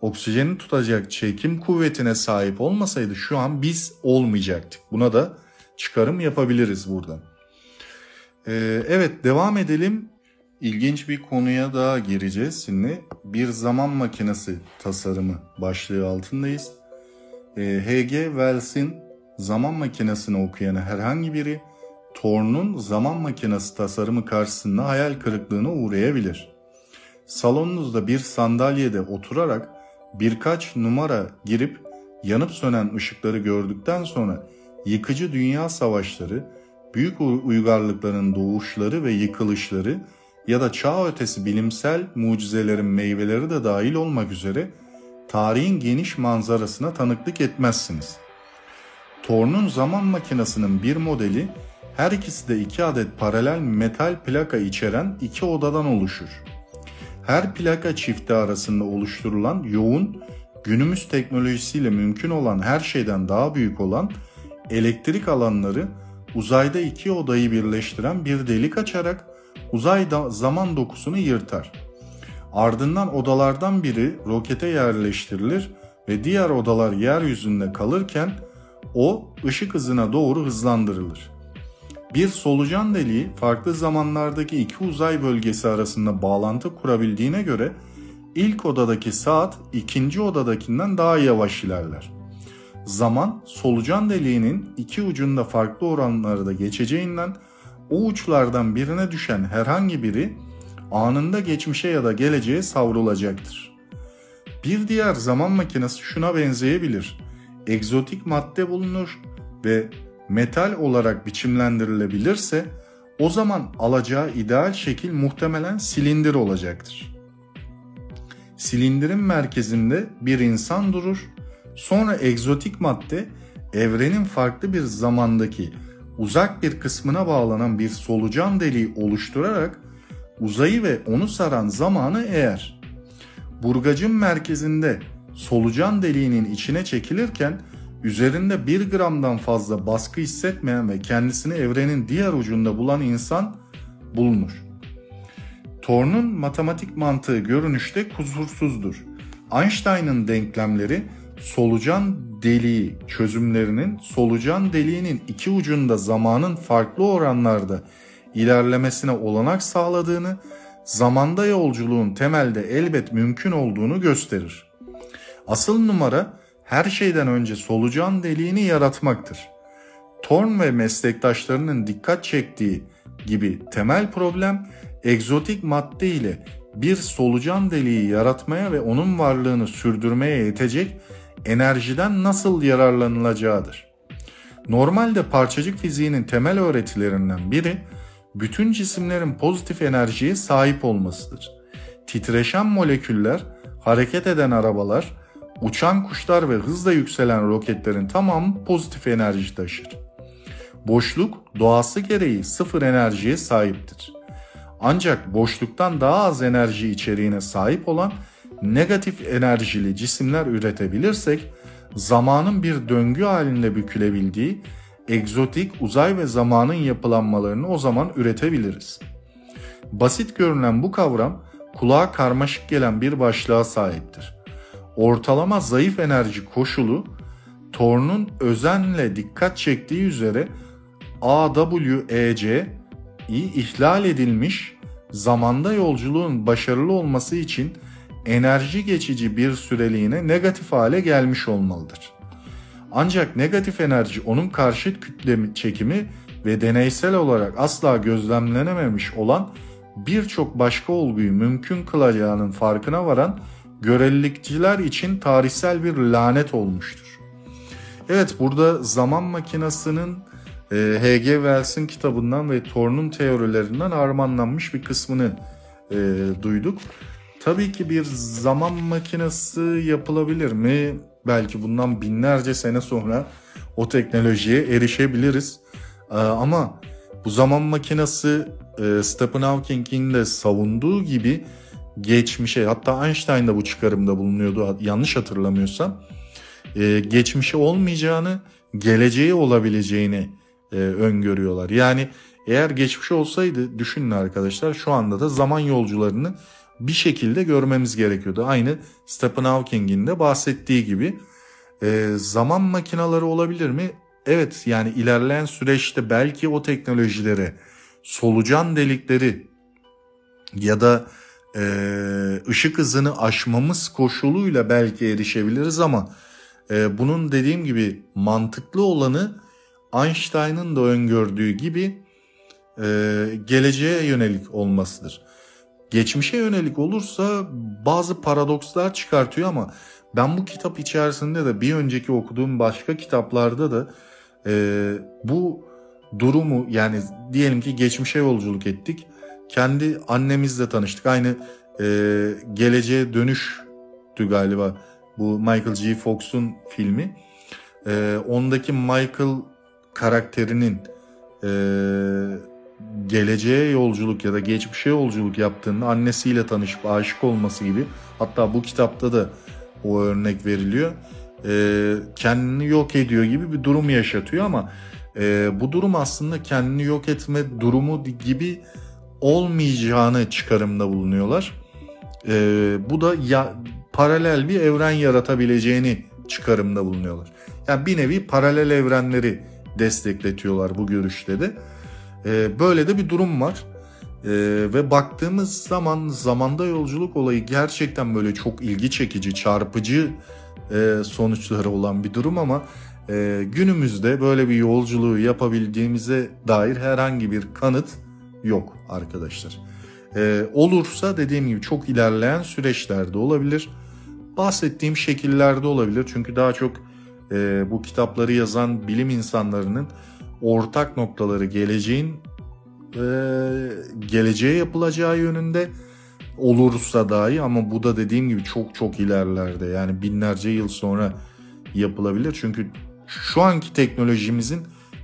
oksijeni tutacak çekim kuvvetine sahip olmasaydı şu an biz olmayacaktık. Buna da çıkarım yapabiliriz buradan. E, evet devam edelim. İlginç bir konuya daha gireceğiz şimdi. Bir zaman makinesi tasarımı başlığı altındayız. E, H.G. Wells'in zaman makinesini okuyan herhangi biri Thorne'un zaman makinesi tasarımı karşısında hayal kırıklığına uğrayabilir. Salonunuzda bir sandalyede oturarak birkaç numara girip yanıp sönen ışıkları gördükten sonra yıkıcı dünya savaşları, büyük uygarlıkların doğuşları ve yıkılışları ya da çağ ötesi bilimsel mucizelerin meyveleri de dahil olmak üzere tarihin geniş manzarasına tanıklık etmezsiniz. Thorne'un zaman makinesinin bir modeli her ikisi de iki adet paralel metal plaka içeren iki odadan oluşur. Her plaka çifti arasında oluşturulan yoğun, günümüz teknolojisiyle mümkün olan her şeyden daha büyük olan elektrik alanları uzayda iki odayı birleştiren bir delik açarak uzay zaman dokusunu yırtar. Ardından odalardan biri rokete yerleştirilir ve diğer odalar yeryüzünde kalırken o ışık hızına doğru hızlandırılır. Bir solucan deliği farklı zamanlardaki iki uzay bölgesi arasında bağlantı kurabildiğine göre ilk odadaki saat ikinci odadakinden daha yavaş ilerler. Zaman solucan deliğinin iki ucunda farklı oranlarda geçeceğinden o uçlardan birine düşen herhangi biri anında geçmişe ya da geleceğe savrulacaktır. Bir diğer zaman makinesi şuna benzeyebilir. Egzotik madde bulunur ve metal olarak biçimlendirilebilirse o zaman alacağı ideal şekil muhtemelen silindir olacaktır. Silindirin merkezinde bir insan durur. Sonra egzotik madde evrenin farklı bir zamandaki uzak bir kısmına bağlanan bir solucan deliği oluşturarak uzayı ve onu saran zamanı eğer. Burgacın merkezinde solucan deliğinin içine çekilirken üzerinde bir gramdan fazla baskı hissetmeyen ve kendisini evrenin diğer ucunda bulan insan bulunur. Thorne'un matematik mantığı görünüşte kusursuzdur. Einstein'ın denklemleri solucan deliği çözümlerinin solucan deliğinin iki ucunda zamanın farklı oranlarda ilerlemesine olanak sağladığını, zamanda yolculuğun temelde elbet mümkün olduğunu gösterir. Asıl numara her şeyden önce solucan deliğini yaratmaktır. Thorne ve meslektaşlarının dikkat çektiği gibi temel problem egzotik madde ile bir solucan deliği yaratmaya ve onun varlığını sürdürmeye yetecek enerjiden nasıl yararlanılacağıdır. Normalde parçacık fiziğinin temel öğretilerinden biri bütün cisimlerin pozitif enerjiye sahip olmasıdır. Titreşen moleküller, hareket eden arabalar, uçan kuşlar ve hızla yükselen roketlerin tamamı pozitif enerji taşır. Boşluk doğası gereği sıfır enerjiye sahiptir. Ancak boşluktan daha az enerji içeriğine sahip olan negatif enerjili cisimler üretebilirsek zamanın bir döngü halinde bükülebildiği, egzotik uzay ve zamanın yapılanmalarını o zaman üretebiliriz. Basit görünen bu kavram kulağa karmaşık gelen bir başlığa sahiptir. Ortalama zayıf enerji koşulu Thorne'un özenle dikkat çektiği üzere AWEC ihlal edilmiş zamanda yolculuğun başarılı olması için enerji geçici bir süreliğine negatif hale gelmiş olmalıdır. Ancak negatif enerji onun karşıt kütle çekimi ve deneysel olarak asla gözlemlenememiş olan birçok başka olguyu mümkün kılacağının farkına varan görelilikçiler için tarihsel bir lanet olmuştur. Evet burada zaman makinasının e, H.G. Wells'in kitabından ve Thorne'un teorilerinden armanlanmış bir kısmını e, duyduk. Tabii ki bir zaman makinesi yapılabilir mi? Belki bundan binlerce sene sonra o teknolojiye erişebiliriz. Ee, ama bu zaman makinesi e, Stephen Hawking'in de savunduğu gibi geçmişe hatta Einstein da bu çıkarımda bulunuyordu yanlış hatırlamıyorsam. E, geçmişe olmayacağını geleceğe olabileceğini e, öngörüyorlar. Yani eğer geçmiş olsaydı düşünün arkadaşlar şu anda da zaman yolcularını bir şekilde görmemiz gerekiyordu. Aynı Stephen Hawking'in de bahsettiği gibi e, zaman makinaları olabilir mi? Evet yani ilerleyen süreçte belki o teknolojileri solucan delikleri ya da e, ışık hızını aşmamız koşuluyla belki erişebiliriz ama e, bunun dediğim gibi mantıklı olanı Einstein'ın da öngördüğü gibi e, geleceğe yönelik olmasıdır. Geçmişe yönelik olursa bazı paradokslar çıkartıyor ama ben bu kitap içerisinde de bir önceki okuduğum başka kitaplarda da e, bu durumu yani diyelim ki geçmişe yolculuk ettik. Kendi annemizle tanıştık. Aynı e, geleceğe dönüştü galiba bu Michael G. Fox'un filmi. E, ondaki Michael karakterinin e, geleceğe yolculuk ya da geçmişe yolculuk yaptığında annesiyle tanışıp aşık olması gibi hatta bu kitapta da o örnek veriliyor. E, kendini yok ediyor gibi bir durum yaşatıyor ama e, bu durum aslında kendini yok etme durumu gibi olmayacağını çıkarımda bulunuyorlar. E, bu da ya, paralel bir evren yaratabileceğini çıkarımda bulunuyorlar. Yani bir nevi paralel evrenleri destekletiyorlar bu görüşte de. E, böyle de bir durum var. E, ve baktığımız zaman zamanda yolculuk olayı gerçekten böyle çok ilgi çekici, çarpıcı e, sonuçları olan bir durum ama e, günümüzde böyle bir yolculuğu yapabildiğimize dair herhangi bir kanıt yok arkadaşlar. E, olursa dediğim gibi çok ilerleyen süreçlerde olabilir. Bahsettiğim şekillerde olabilir çünkü daha çok e, bu kitapları yazan bilim insanlarının ortak noktaları geleceğin e, geleceğe yapılacağı yönünde olursa dahi ama bu da dediğim gibi çok çok ilerlerde yani binlerce yıl sonra yapılabilir. Çünkü şu anki teknolojimizin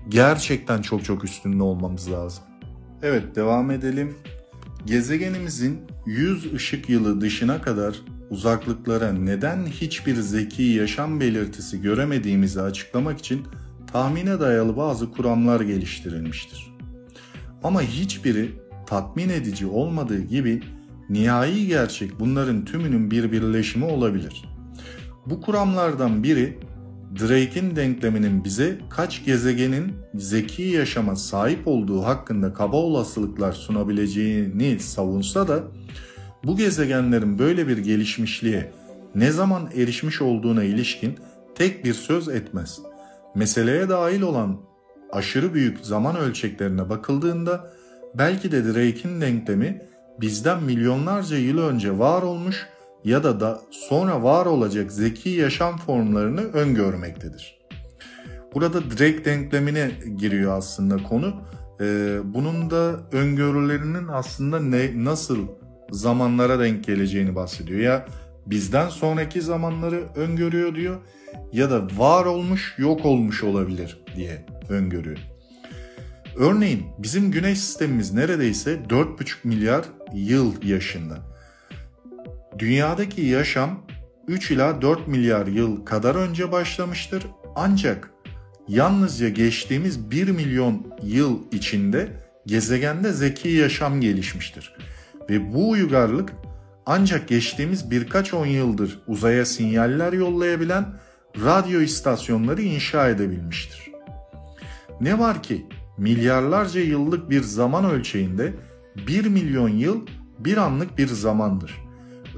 gerçekten çok çok üstünde olmamız lazım. Evet devam edelim. Gezegenimizin 100 ışık yılı dışına kadar uzaklıklara neden hiçbir zeki yaşam belirtisi göremediğimizi açıklamak için tahmine dayalı bazı kuramlar geliştirilmiştir. Ama hiçbiri tatmin edici olmadığı gibi nihai gerçek bunların tümünün bir birleşimi olabilir. Bu kuramlardan biri Drake'in denkleminin bize kaç gezegenin zeki yaşama sahip olduğu hakkında kaba olasılıklar sunabileceğini savunsa da bu gezegenlerin böyle bir gelişmişliğe ne zaman erişmiş olduğuna ilişkin tek bir söz etmez. Meseleye dahil olan aşırı büyük zaman ölçeklerine bakıldığında belki de Drake'in denklemi bizden milyonlarca yıl önce var olmuş ya da, da sonra var olacak zeki yaşam formlarını öngörmektedir. Burada Drake denklemine giriyor aslında konu. Ee, bunun da öngörülerinin aslında ne nasıl zamanlara denk geleceğini bahsediyor. Ya bizden sonraki zamanları öngörüyor diyor ya da var olmuş yok olmuş olabilir diye öngörüyor. Örneğin bizim güneş sistemimiz neredeyse 4,5 milyar yıl yaşında. Dünyadaki yaşam 3 ila 4 milyar yıl kadar önce başlamıştır. Ancak yalnızca geçtiğimiz 1 milyon yıl içinde gezegende zeki yaşam gelişmiştir. Ve bu uygarlık ancak geçtiğimiz birkaç on yıldır uzaya sinyaller yollayabilen radyo istasyonları inşa edebilmiştir. Ne var ki milyarlarca yıllık bir zaman ölçeğinde 1 milyon yıl bir anlık bir zamandır.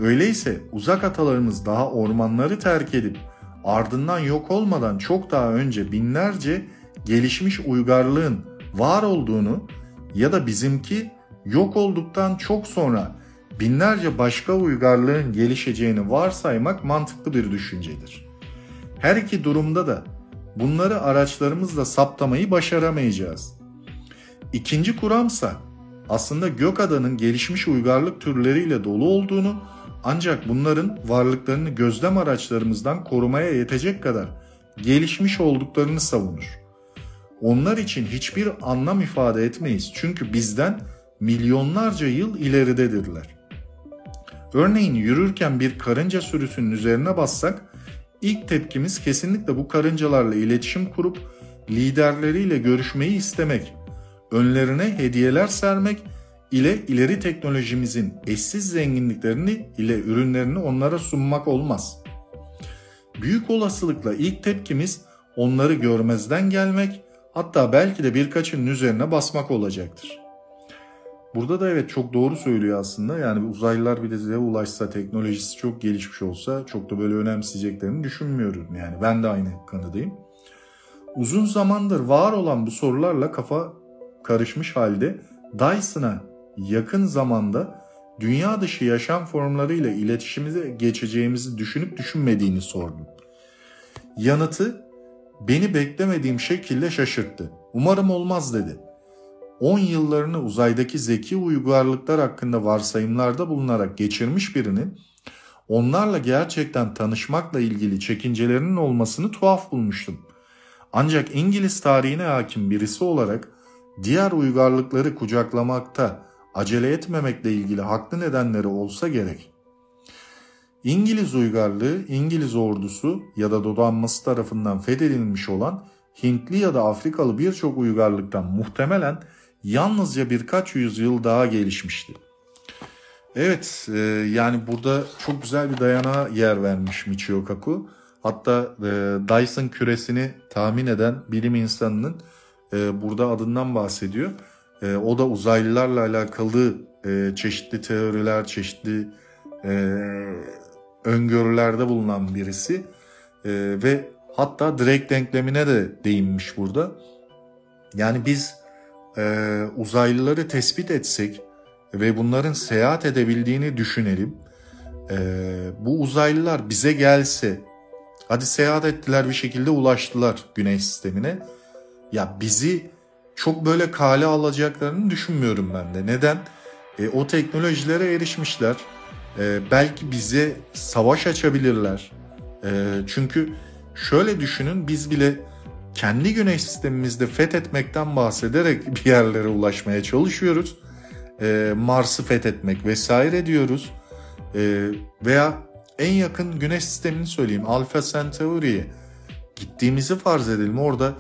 Öyleyse uzak atalarımız daha ormanları terk edip ardından yok olmadan çok daha önce binlerce gelişmiş uygarlığın var olduğunu ya da bizimki yok olduktan çok sonra binlerce başka uygarlığın gelişeceğini varsaymak mantıklı bir düşüncedir. Her iki durumda da bunları araçlarımızla saptamayı başaramayacağız. İkinci kuramsa aslında Gökada'nın gelişmiş uygarlık türleriyle dolu olduğunu ancak bunların varlıklarını gözlem araçlarımızdan korumaya yetecek kadar gelişmiş olduklarını savunur. Onlar için hiçbir anlam ifade etmeyiz çünkü bizden milyonlarca yıl ileridedirler. Örneğin yürürken bir karınca sürüsünün üzerine bassak ilk tepkimiz kesinlikle bu karıncalarla iletişim kurup liderleriyle görüşmeyi istemek, önlerine hediyeler sermek ile ileri teknolojimizin eşsiz zenginliklerini ile ürünlerini onlara sunmak olmaz. Büyük olasılıkla ilk tepkimiz onları görmezden gelmek, hatta belki de birkaçının üzerine basmak olacaktır. Burada da evet çok doğru söylüyor aslında. Yani uzaylılar bir de size ulaşsa, teknolojisi çok gelişmiş olsa çok da böyle önemseyeceklerini düşünmüyorum. Yani ben de aynı kanıdayım. Uzun zamandır var olan bu sorularla kafa karışmış halde Dyson'a yakın zamanda dünya dışı yaşam formlarıyla iletişimize geçeceğimizi düşünüp düşünmediğini sordum. Yanıtı beni beklemediğim şekilde şaşırttı. Umarım olmaz dedi. 10 yıllarını uzaydaki zeki uygarlıklar hakkında varsayımlarda bulunarak geçirmiş birinin onlarla gerçekten tanışmakla ilgili çekincelerinin olmasını tuhaf bulmuştum. Ancak İngiliz tarihine hakim birisi olarak diğer uygarlıkları kucaklamakta acele etmemekle ilgili haklı nedenleri olsa gerek. İngiliz uygarlığı, İngiliz ordusu ya da dodanması tarafından fethedilmiş olan Hintli ya da Afrikalı birçok uygarlıktan muhtemelen yalnızca birkaç yüzyıl daha gelişmişti. Evet e, yani burada çok güzel bir dayanağa yer vermiş Michio Kaku. Hatta e, Dyson küresini tahmin eden bilim insanının e, burada adından bahsediyor. E, o da uzaylılarla alakalı e, çeşitli teoriler, çeşitli e, öngörülerde bulunan birisi. E, ve hatta direkt denklemine de değinmiş burada. Yani biz e, uzaylıları tespit etsek ve bunların seyahat edebildiğini düşünelim. E, bu uzaylılar bize gelse, hadi seyahat ettiler bir şekilde ulaştılar güneş sistemine. Ya bizi çok böyle kale alacaklarını düşünmüyorum ben de. Neden? E, o teknolojilere erişmişler. E, belki bize savaş açabilirler. E, çünkü şöyle düşünün biz bile kendi güneş sistemimizde fethetmekten bahsederek bir yerlere ulaşmaya çalışıyoruz. E, Mars'ı fethetmek vesaire diyoruz. E, veya en yakın güneş sistemini söyleyeyim Alpha Centauri'ye gittiğimizi farz edelim. Orada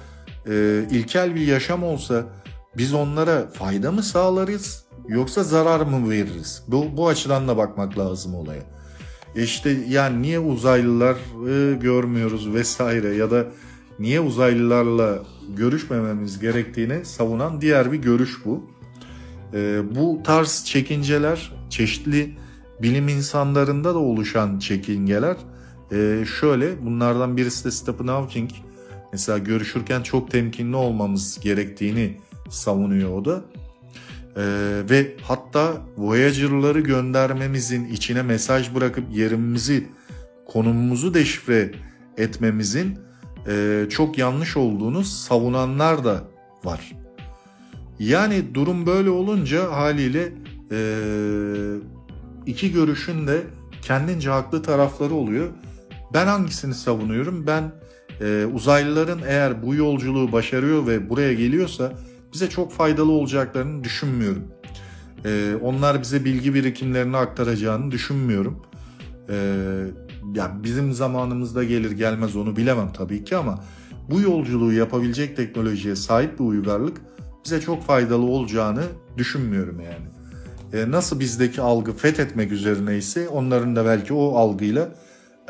e, ilkel bir yaşam olsa biz onlara fayda mı sağlarız yoksa zarar mı veririz? Bu, bu açıdan da bakmak lazım olaya. İşte yani niye uzaylılar görmüyoruz vesaire ya da niye uzaylılarla görüşmememiz gerektiğini savunan diğer bir görüş bu. E, bu tarz çekinceler çeşitli bilim insanlarında da oluşan çekingeler e, şöyle bunlardan birisi de Stephen Hawking mesela görüşürken çok temkinli olmamız gerektiğini savunuyor o da. Ee, ve hatta Voyager'ları göndermemizin içine mesaj bırakıp yerimizi, konumumuzu deşifre etmemizin e, çok yanlış olduğunu savunanlar da var. Yani durum böyle olunca haliyle e, iki görüşün de kendince haklı tarafları oluyor. Ben hangisini savunuyorum? Ben e, uzaylıların eğer bu yolculuğu başarıyor ve buraya geliyorsa bize çok faydalı olacaklarını düşünmüyorum. E, onlar bize bilgi birikimlerini aktaracağını düşünmüyorum. E, yani bizim zamanımızda gelir gelmez onu bilemem tabii ki ama bu yolculuğu yapabilecek teknolojiye sahip bir uygarlık bize çok faydalı olacağını düşünmüyorum yani. E, nasıl bizdeki algı fethetmek üzerine ise onların da belki o algıyla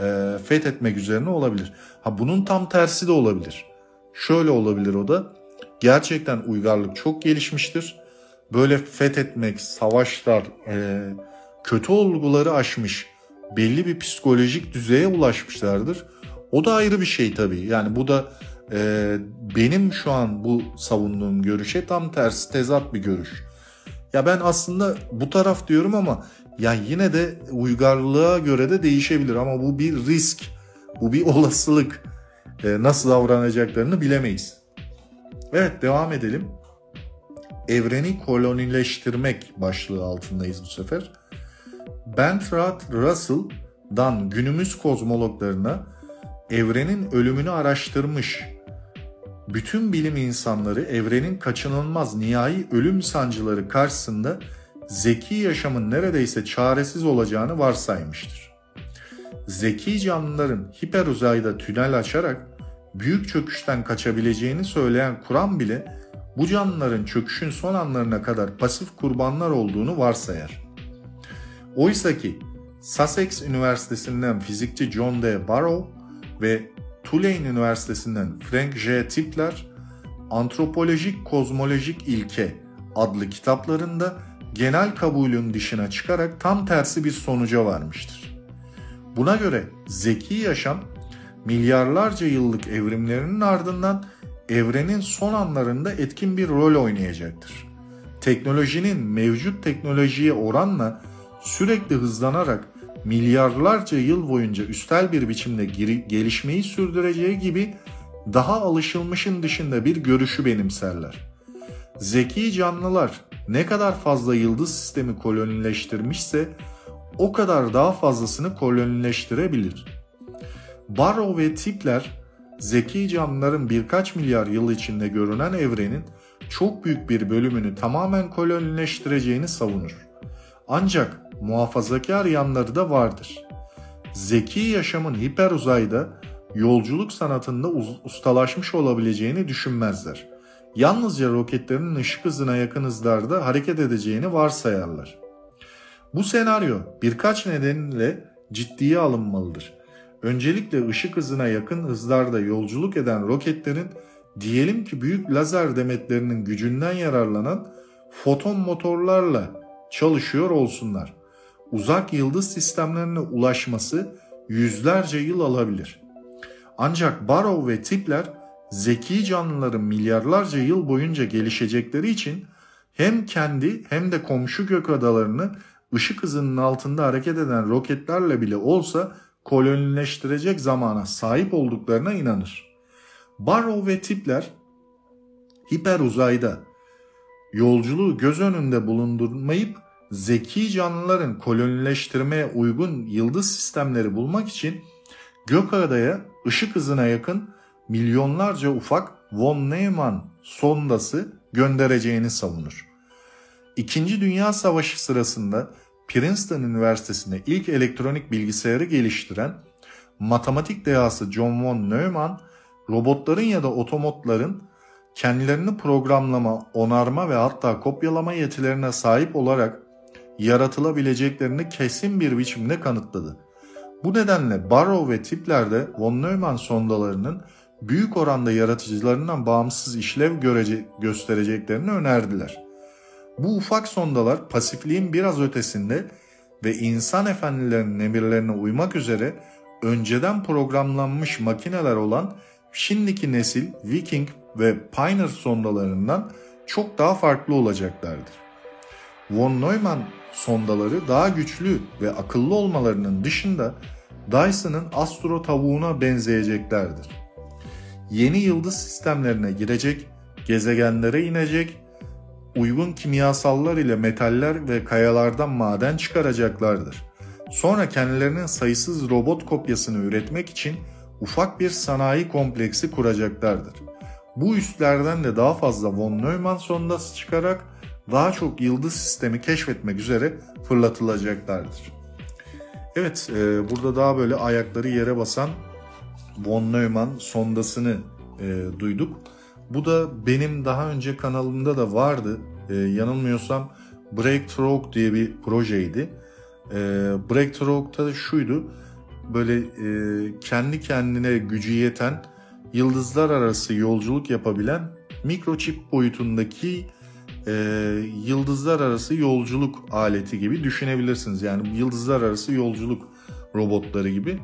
e, fethetmek üzerine olabilir. Ha bunun tam tersi de olabilir. Şöyle olabilir o da. Gerçekten uygarlık çok gelişmiştir. Böyle fethetmek, savaşlar, e, kötü olguları aşmış, belli bir psikolojik düzeye ulaşmışlardır. O da ayrı bir şey tabii. Yani bu da e, benim şu an bu savunduğum görüşe tam tersi tezat bir görüş. Ya ben aslında bu taraf diyorum ama ya yine de uygarlığa göre de değişebilir ama bu bir risk, bu bir olasılık. E, nasıl davranacaklarını bilemeyiz. Evet devam edelim. Evreni kolonileştirmek başlığı altındayız bu sefer. Bertrand Russell'dan günümüz kozmologlarına evrenin ölümünü araştırmış bütün bilim insanları evrenin kaçınılmaz nihai ölüm sancıları karşısında zeki yaşamın neredeyse çaresiz olacağını varsaymıştır. Zeki canlıların hiper uzayda tünel açarak büyük çöküşten kaçabileceğini söyleyen Kur'an bile bu canlıların çöküşün son anlarına kadar pasif kurbanlar olduğunu varsayar. Oysa ki Sussex Üniversitesi'nden fizikçi John D. Barrow ve Tulane Üniversitesi'nden Frank J. Tipler, Antropolojik Kozmolojik İlke adlı kitaplarında genel kabulün dışına çıkarak tam tersi bir sonuca varmıştır. Buna göre zeki yaşam milyarlarca yıllık evrimlerinin ardından evrenin son anlarında etkin bir rol oynayacaktır. Teknolojinin mevcut teknolojiye oranla sürekli hızlanarak milyarlarca yıl boyunca üstel bir biçimde gelişmeyi sürdüreceği gibi daha alışılmışın dışında bir görüşü benimserler. Zeki canlılar ne kadar fazla yıldız sistemi kolonileştirmişse o kadar daha fazlasını kolonileştirebilir. Barrow ve Tipler zeki canlıların birkaç milyar yıl içinde görünen evrenin çok büyük bir bölümünü tamamen kolonileştireceğini savunur. Ancak muhafazakar yanları da vardır. Zeki yaşamın hiper uzayda yolculuk sanatında ustalaşmış olabileceğini düşünmezler. Yalnızca roketlerin ışık hızına yakın hızlarda hareket edeceğini varsayarlar. Bu senaryo birkaç nedenle ciddiye alınmalıdır. Öncelikle ışık hızına yakın hızlarda yolculuk eden roketlerin diyelim ki büyük lazer demetlerinin gücünden yararlanan foton motorlarla çalışıyor olsunlar uzak yıldız sistemlerine ulaşması yüzlerce yıl alabilir. Ancak Barrow ve Tipler zeki canlıların milyarlarca yıl boyunca gelişecekleri için hem kendi hem de komşu gök adalarını ışık hızının altında hareket eden roketlerle bile olsa kolonileştirecek zamana sahip olduklarına inanır. Barrow ve Tipler hiper uzayda yolculuğu göz önünde bulundurmayıp zeki canlıların kolonileştirmeye uygun yıldız sistemleri bulmak için Gökada'ya ışık hızına yakın milyonlarca ufak von Neumann sondası göndereceğini savunur. İkinci Dünya Savaşı sırasında Princeton Üniversitesi'nde ilk elektronik bilgisayarı geliştiren matematik dehası John von Neumann, robotların ya da otomotların kendilerini programlama, onarma ve hatta kopyalama yetilerine sahip olarak yaratılabileceklerini kesin bir biçimde kanıtladı. Bu nedenle Barrow ve Tipler'de von Neumann sondalarının büyük oranda yaratıcılarından bağımsız işlev görece göstereceklerini önerdiler. Bu ufak sondalar pasifliğin biraz ötesinde ve insan efendilerinin emirlerine uymak üzere önceden programlanmış makineler olan şimdiki nesil Viking ve Pioneer sondalarından çok daha farklı olacaklardır. Von Neumann sondaları daha güçlü ve akıllı olmalarının dışında Dyson'ın astro tavuğuna benzeyeceklerdir. Yeni yıldız sistemlerine girecek, gezegenlere inecek, uygun kimyasallar ile metaller ve kayalardan maden çıkaracaklardır. Sonra kendilerinin sayısız robot kopyasını üretmek için ufak bir sanayi kompleksi kuracaklardır. Bu üstlerden de daha fazla von Neumann sondası çıkarak daha çok yıldız sistemi keşfetmek üzere fırlatılacaklardır. Evet, e, burada daha böyle ayakları yere basan von Neumann sondasını e, duyduk. Bu da benim daha önce kanalımda da vardı. E, yanılmıyorsam Breakthrough diye bir projeydi. E, Breakthrough'ta şuydu. Böyle e, kendi kendine gücü yeten yıldızlar arası yolculuk yapabilen mikroçip boyutundaki e, yıldızlar arası yolculuk aleti gibi düşünebilirsiniz. Yani yıldızlar arası yolculuk robotları gibi.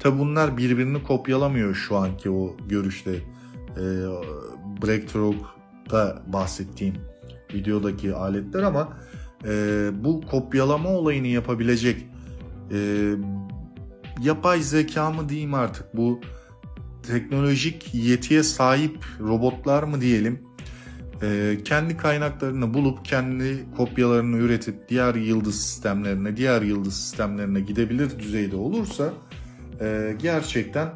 Tabi bunlar birbirini kopyalamıyor şu anki o görüşte. E, Breakthrough'da bahsettiğim videodaki aletler ama e, bu kopyalama olayını yapabilecek e, yapay zeka mı diyeyim artık bu teknolojik yetiye sahip robotlar mı diyelim e, kendi kaynaklarını bulup kendi kopyalarını üretip diğer yıldız sistemlerine diğer yıldız sistemlerine gidebilir düzeyde olursa e, gerçekten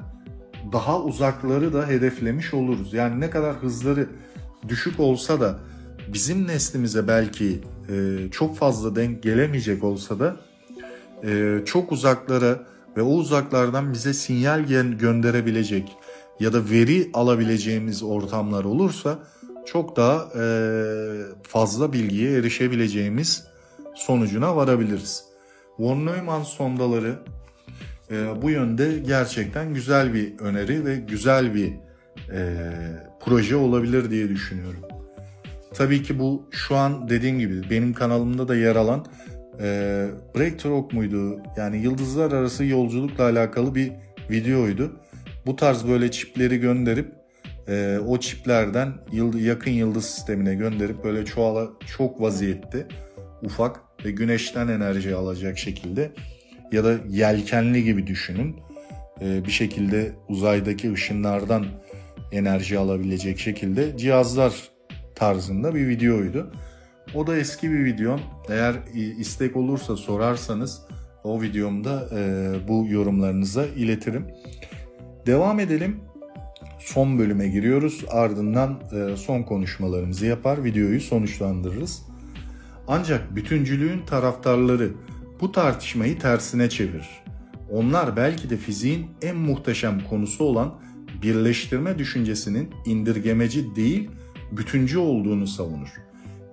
daha uzakları da hedeflemiş oluruz. Yani ne kadar hızları düşük olsa da bizim neslimize belki e, çok fazla denk gelemeyecek olsa da e, çok uzaklara ve o uzaklardan bize sinyal gönderebilecek ya da veri alabileceğimiz ortamlar olursa çok daha e, fazla bilgiye erişebileceğimiz sonucuna varabiliriz. Von Neumann sondaları e, bu yönde gerçekten güzel bir öneri ve güzel bir e, proje olabilir diye düşünüyorum. Tabii ki bu şu an dediğim gibi benim kanalımda da yer alan e, Breakthrough muydu? Yani yıldızlar arası yolculukla alakalı bir videoydu. Bu tarz böyle çipleri gönderip e, o çiplerden yıld yakın yıldız sistemine gönderip böyle çoğala çok vaziyette ufak ve güneşten enerji alacak şekilde ya da yelkenli gibi düşünün. E, bir şekilde uzaydaki ışınlardan enerji alabilecek şekilde cihazlar tarzında bir videoydu. O da eski bir videom. Eğer istek olursa sorarsanız o videomda e, bu yorumlarınıza iletirim. Devam edelim. Son bölüme giriyoruz. Ardından e, son konuşmalarımızı yapar, videoyu sonuçlandırırız. Ancak bütüncülüğün taraftarları bu tartışmayı tersine çevirir. Onlar belki de fiziğin en muhteşem konusu olan birleştirme düşüncesinin indirgemeci değil, bütüncü olduğunu savunur.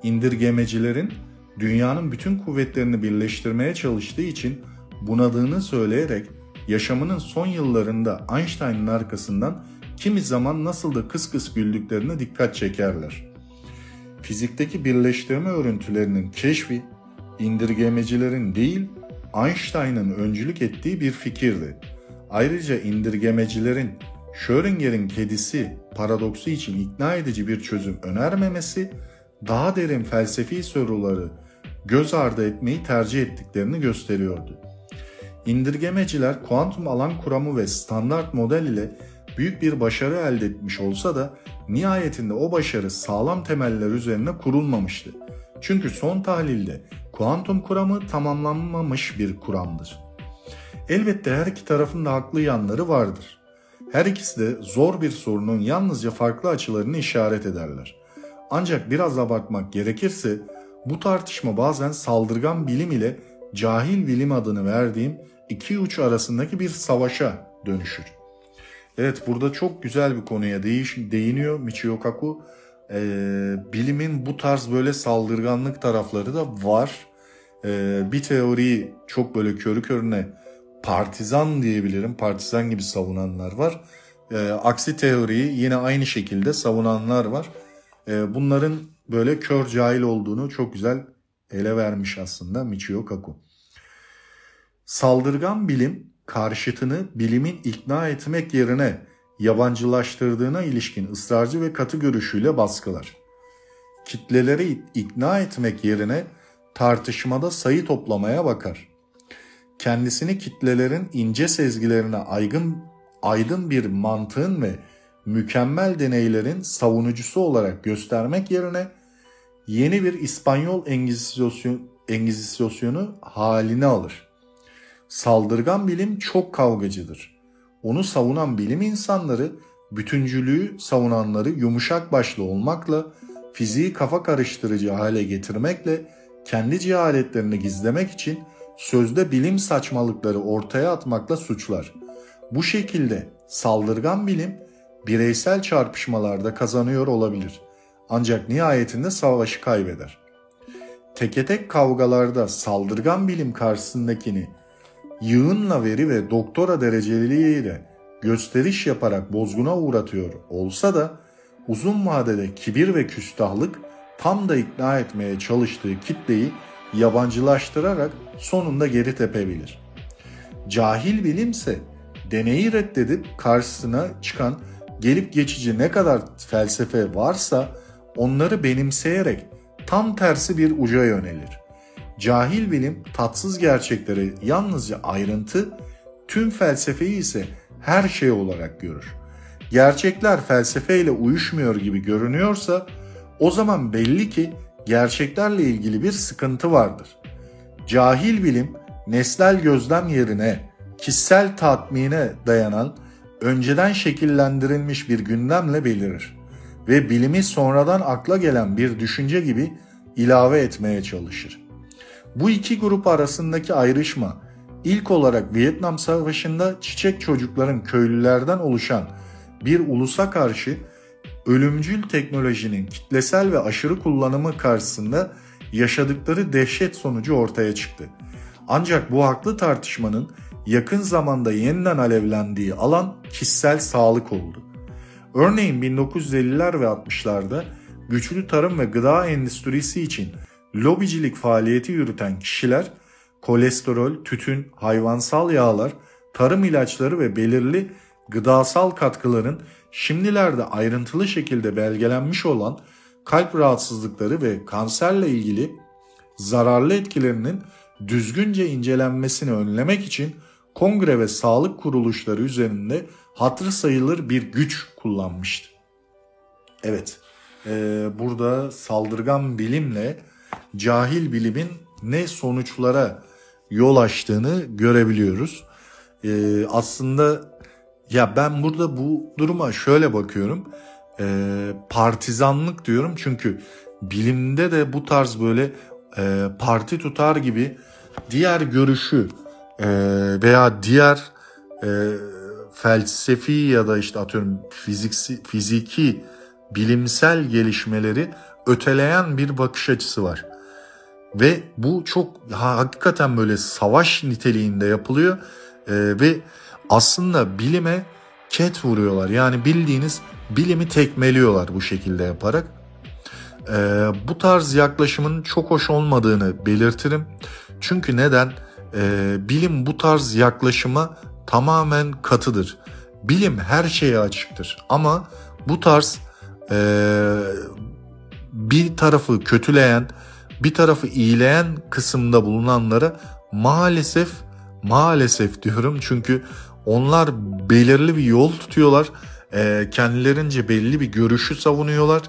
İndirgemecilerin dünyanın bütün kuvvetlerini birleştirmeye çalıştığı için bunadığını söyleyerek yaşamının son yıllarında Einstein'ın arkasından kimi zaman nasıl da kıs kıs güldüklerine dikkat çekerler. Fizikteki birleştirme örüntülerinin keşfi indirgemecilerin değil Einstein'ın öncülük ettiği bir fikirdi. Ayrıca indirgemecilerin Schrödinger'in kedisi paradoksu için ikna edici bir çözüm önermemesi daha derin felsefi soruları göz ardı etmeyi tercih ettiklerini gösteriyordu. İndirgemeciler kuantum alan kuramı ve standart model ile büyük bir başarı elde etmiş olsa da nihayetinde o başarı sağlam temeller üzerine kurulmamıştı. Çünkü son tahlilde kuantum kuramı tamamlanmamış bir kuramdır. Elbette her iki tarafın da haklı yanları vardır. Her ikisi de zor bir sorunun yalnızca farklı açılarını işaret ederler. Ancak biraz abartmak gerekirse bu tartışma bazen saldırgan bilim ile cahil bilim adını verdiğim iki uç arasındaki bir savaşa dönüşür. Evet burada çok güzel bir konuya değiş, değiniyor Michio Kaku. Ee, bilimin bu tarz böyle saldırganlık tarafları da var. Ee, bir teoriyi çok böyle körü körüne partizan diyebilirim. Partizan gibi savunanlar var. Ee, aksi teoriyi yine aynı şekilde savunanlar var. Ee, bunların böyle kör cahil olduğunu çok güzel ele vermiş aslında Michio Kaku. Saldırgan bilim karşıtını bilimin ikna etmek yerine yabancılaştırdığına ilişkin ısrarcı ve katı görüşüyle baskılar. Kitleleri ikna etmek yerine tartışmada sayı toplamaya bakar. Kendisini kitlelerin ince sezgilerine aygın, aydın bir mantığın ve mükemmel deneylerin savunucusu olarak göstermek yerine yeni bir İspanyol Engizisyon, Engizisyonu haline alır. Saldırgan bilim çok kavgacıdır. Onu savunan bilim insanları bütüncülüğü savunanları yumuşak başlı olmakla, fiziği kafa karıştırıcı hale getirmekle, kendi cehaletlerini gizlemek için sözde bilim saçmalıkları ortaya atmakla suçlar. Bu şekilde saldırgan bilim bireysel çarpışmalarda kazanıyor olabilir. Ancak nihayetinde savaşı kaybeder. Teke tek kavgalarda saldırgan bilim karşısındakini yığınla veri ve doktora dereceliliğiyle gösteriş yaparak bozguna uğratıyor olsa da uzun vadede kibir ve küstahlık tam da ikna etmeye çalıştığı kitleyi yabancılaştırarak sonunda geri tepebilir. Cahil bilimse deneyi reddedip karşısına çıkan gelip geçici ne kadar felsefe varsa onları benimseyerek tam tersi bir uca yönelir. Cahil bilim tatsız gerçekleri yalnızca ayrıntı, tüm felsefeyi ise her şey olarak görür. Gerçekler felsefeyle uyuşmuyor gibi görünüyorsa o zaman belli ki gerçeklerle ilgili bir sıkıntı vardır. Cahil bilim nesnel gözlem yerine kişisel tatmine dayanan önceden şekillendirilmiş bir gündemle belirir ve bilimi sonradan akla gelen bir düşünce gibi ilave etmeye çalışır. Bu iki grup arasındaki ayrışma ilk olarak Vietnam Savaşı'nda çiçek çocukların köylülerden oluşan bir ulusa karşı ölümcül teknolojinin kitlesel ve aşırı kullanımı karşısında yaşadıkları dehşet sonucu ortaya çıktı. Ancak bu haklı tartışmanın yakın zamanda yeniden alevlendiği alan kişisel sağlık oldu. Örneğin 1950'ler ve 60'larda güçlü tarım ve gıda endüstrisi için lobicilik faaliyeti yürüten kişiler kolesterol, tütün, hayvansal yağlar, tarım ilaçları ve belirli gıdasal katkıların şimdilerde ayrıntılı şekilde belgelenmiş olan kalp rahatsızlıkları ve kanserle ilgili zararlı etkilerinin düzgünce incelenmesini önlemek için kongre ve sağlık kuruluşları üzerinde hatır sayılır bir güç kullanmıştı. Evet, e, burada saldırgan bilimle cahil bilimin ne sonuçlara yol açtığını görebiliyoruz. E, aslında ya ben burada bu duruma şöyle bakıyorum. E, partizanlık diyorum çünkü bilimde de bu tarz böyle e, parti tutar gibi diğer görüşü e, veya diğer e, felsefi ya da işte atıyorum fiziksi, fiziki bilimsel gelişmeleri öteleyen bir bakış açısı var. Ve bu çok hakikaten böyle savaş niteliğinde yapılıyor e, ve aslında bilime ket vuruyorlar. Yani bildiğiniz bilimi tekmeliyorlar bu şekilde yaparak. E, bu tarz yaklaşımın çok hoş olmadığını belirtirim. Çünkü neden? E, bilim bu tarz yaklaşıma tamamen katıdır. Bilim her şeye açıktır ama bu tarz e, bir tarafı kötüleyen, bir tarafı iyileyen kısımda bulunanlara maalesef maalesef diyorum çünkü onlar belirli bir yol tutuyorlar. E, kendilerince belli bir görüşü savunuyorlar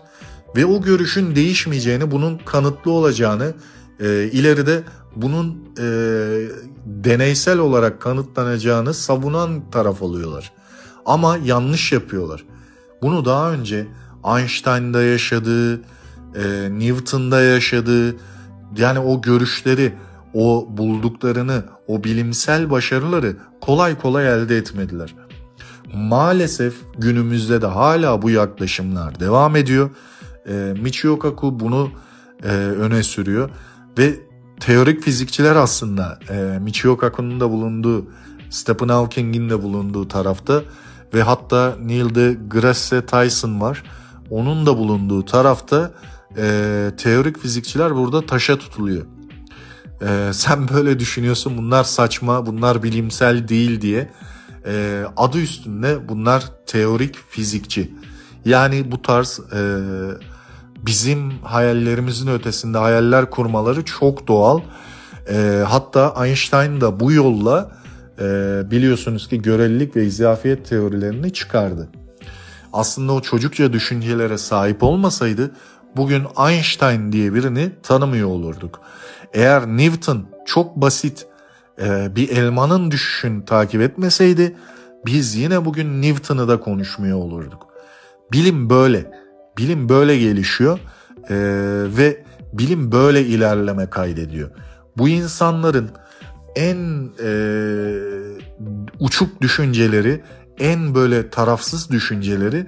ve o görüşün değişmeyeceğini, bunun kanıtlı olacağını, e, ileride bunun e, deneysel olarak kanıtlanacağını savunan taraf oluyorlar. Ama yanlış yapıyorlar. Bunu daha önce Einstein'da yaşadığı, e, Newton'da yaşadığı, yani o görüşleri, o bulduklarını, o bilimsel başarıları kolay kolay elde etmediler. Maalesef günümüzde de hala bu yaklaşımlar devam ediyor. E, Michio Kaku bunu e, öne sürüyor ve teorik fizikçiler aslında e, Michio Kaku'nun da bulunduğu, Stephen Hawking'in de bulunduğu tarafta ve hatta Neil deGrasse Tyson var. Onun da bulunduğu tarafta e, teorik fizikçiler burada taşa tutuluyor. E, sen böyle düşünüyorsun bunlar saçma, bunlar bilimsel değil diye. E, adı üstünde bunlar teorik fizikçi. Yani bu tarz e, bizim hayallerimizin ötesinde hayaller kurmaları çok doğal. E, hatta Einstein da bu yolla e, biliyorsunuz ki görelilik ve izafiyet teorilerini çıkardı. Aslında o çocukça düşüncelere sahip olmasaydı bugün Einstein diye birini tanımıyor olurduk. Eğer Newton çok basit e, bir elmanın düşüşünü takip etmeseydi biz yine bugün Newton'ı da konuşmuyor olurduk. Bilim böyle. Bilim böyle gelişiyor e, ve bilim böyle ilerleme kaydediyor. Bu insanların en e, uçuk düşünceleri, en böyle tarafsız düşünceleri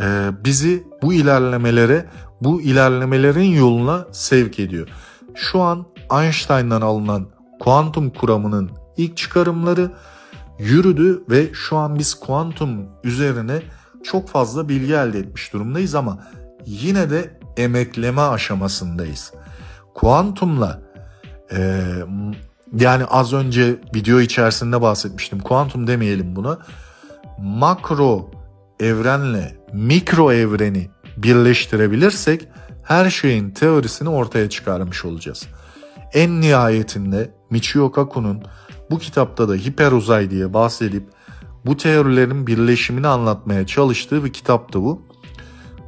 e, bizi bu ilerlemelere, bu ilerlemelerin yoluna sevk ediyor. Şu an Einstein'dan alınan kuantum kuramının ilk çıkarımları yürüdü ve şu an biz kuantum üzerine çok fazla bilgi elde etmiş durumdayız ama yine de emekleme aşamasındayız. Kuantumla e, yani az önce video içerisinde bahsetmiştim. Kuantum demeyelim buna. Makro evrenle mikro evreni birleştirebilirsek her şeyin teorisini ortaya çıkarmış olacağız. En nihayetinde Michio Kaku'nun bu kitapta da hiperuzay diye bahsedip bu teorilerin birleşimini anlatmaya çalıştığı bir kitaptı bu.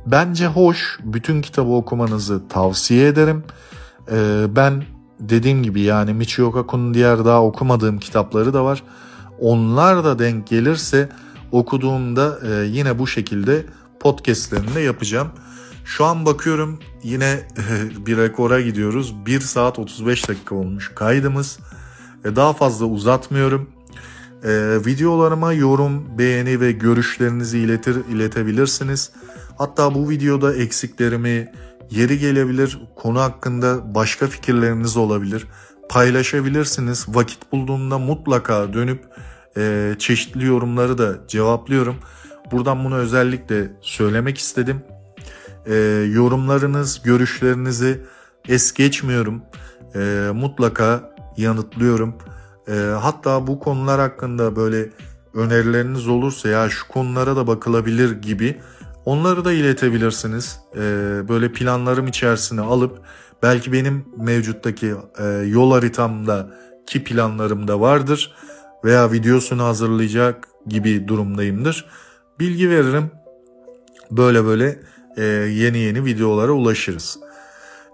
Bence hoş. Bütün kitabı okumanızı tavsiye ederim. Ee, ben dediğim gibi yani Michio Kaku'nun diğer daha okumadığım kitapları da var. Onlar da denk gelirse okuduğumda e, yine bu şekilde podcastlerini de yapacağım. Şu an bakıyorum yine bir rekora gidiyoruz. 1 saat 35 dakika olmuş kaydımız. E, daha fazla uzatmıyorum. E, videolarıma yorum, beğeni ve görüşlerinizi iletir iletebilirsiniz. Hatta bu videoda eksiklerimi, yeri gelebilir, konu hakkında başka fikirleriniz olabilir. Paylaşabilirsiniz. Vakit bulduğumda mutlaka dönüp e, çeşitli yorumları da cevaplıyorum. Buradan bunu özellikle söylemek istedim. E, yorumlarınız, görüşlerinizi es geçmiyorum. E, mutlaka yanıtlıyorum. E, hatta bu konular hakkında böyle önerileriniz olursa ya şu konulara da bakılabilir gibi onları da iletebilirsiniz. E, böyle planlarım içerisine alıp belki benim mevcuttaki e, yol haritamda ki planlarım da vardır veya videosunu hazırlayacak gibi durumdayımdır. Bilgi veririm. Böyle böyle e, yeni yeni videolara ulaşırız.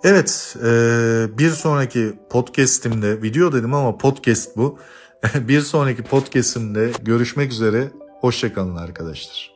Evet e, bir sonraki podcastimde video dedim ama podcast bu. bir sonraki podcastimde görüşmek üzere. Hoşçakalın arkadaşlar.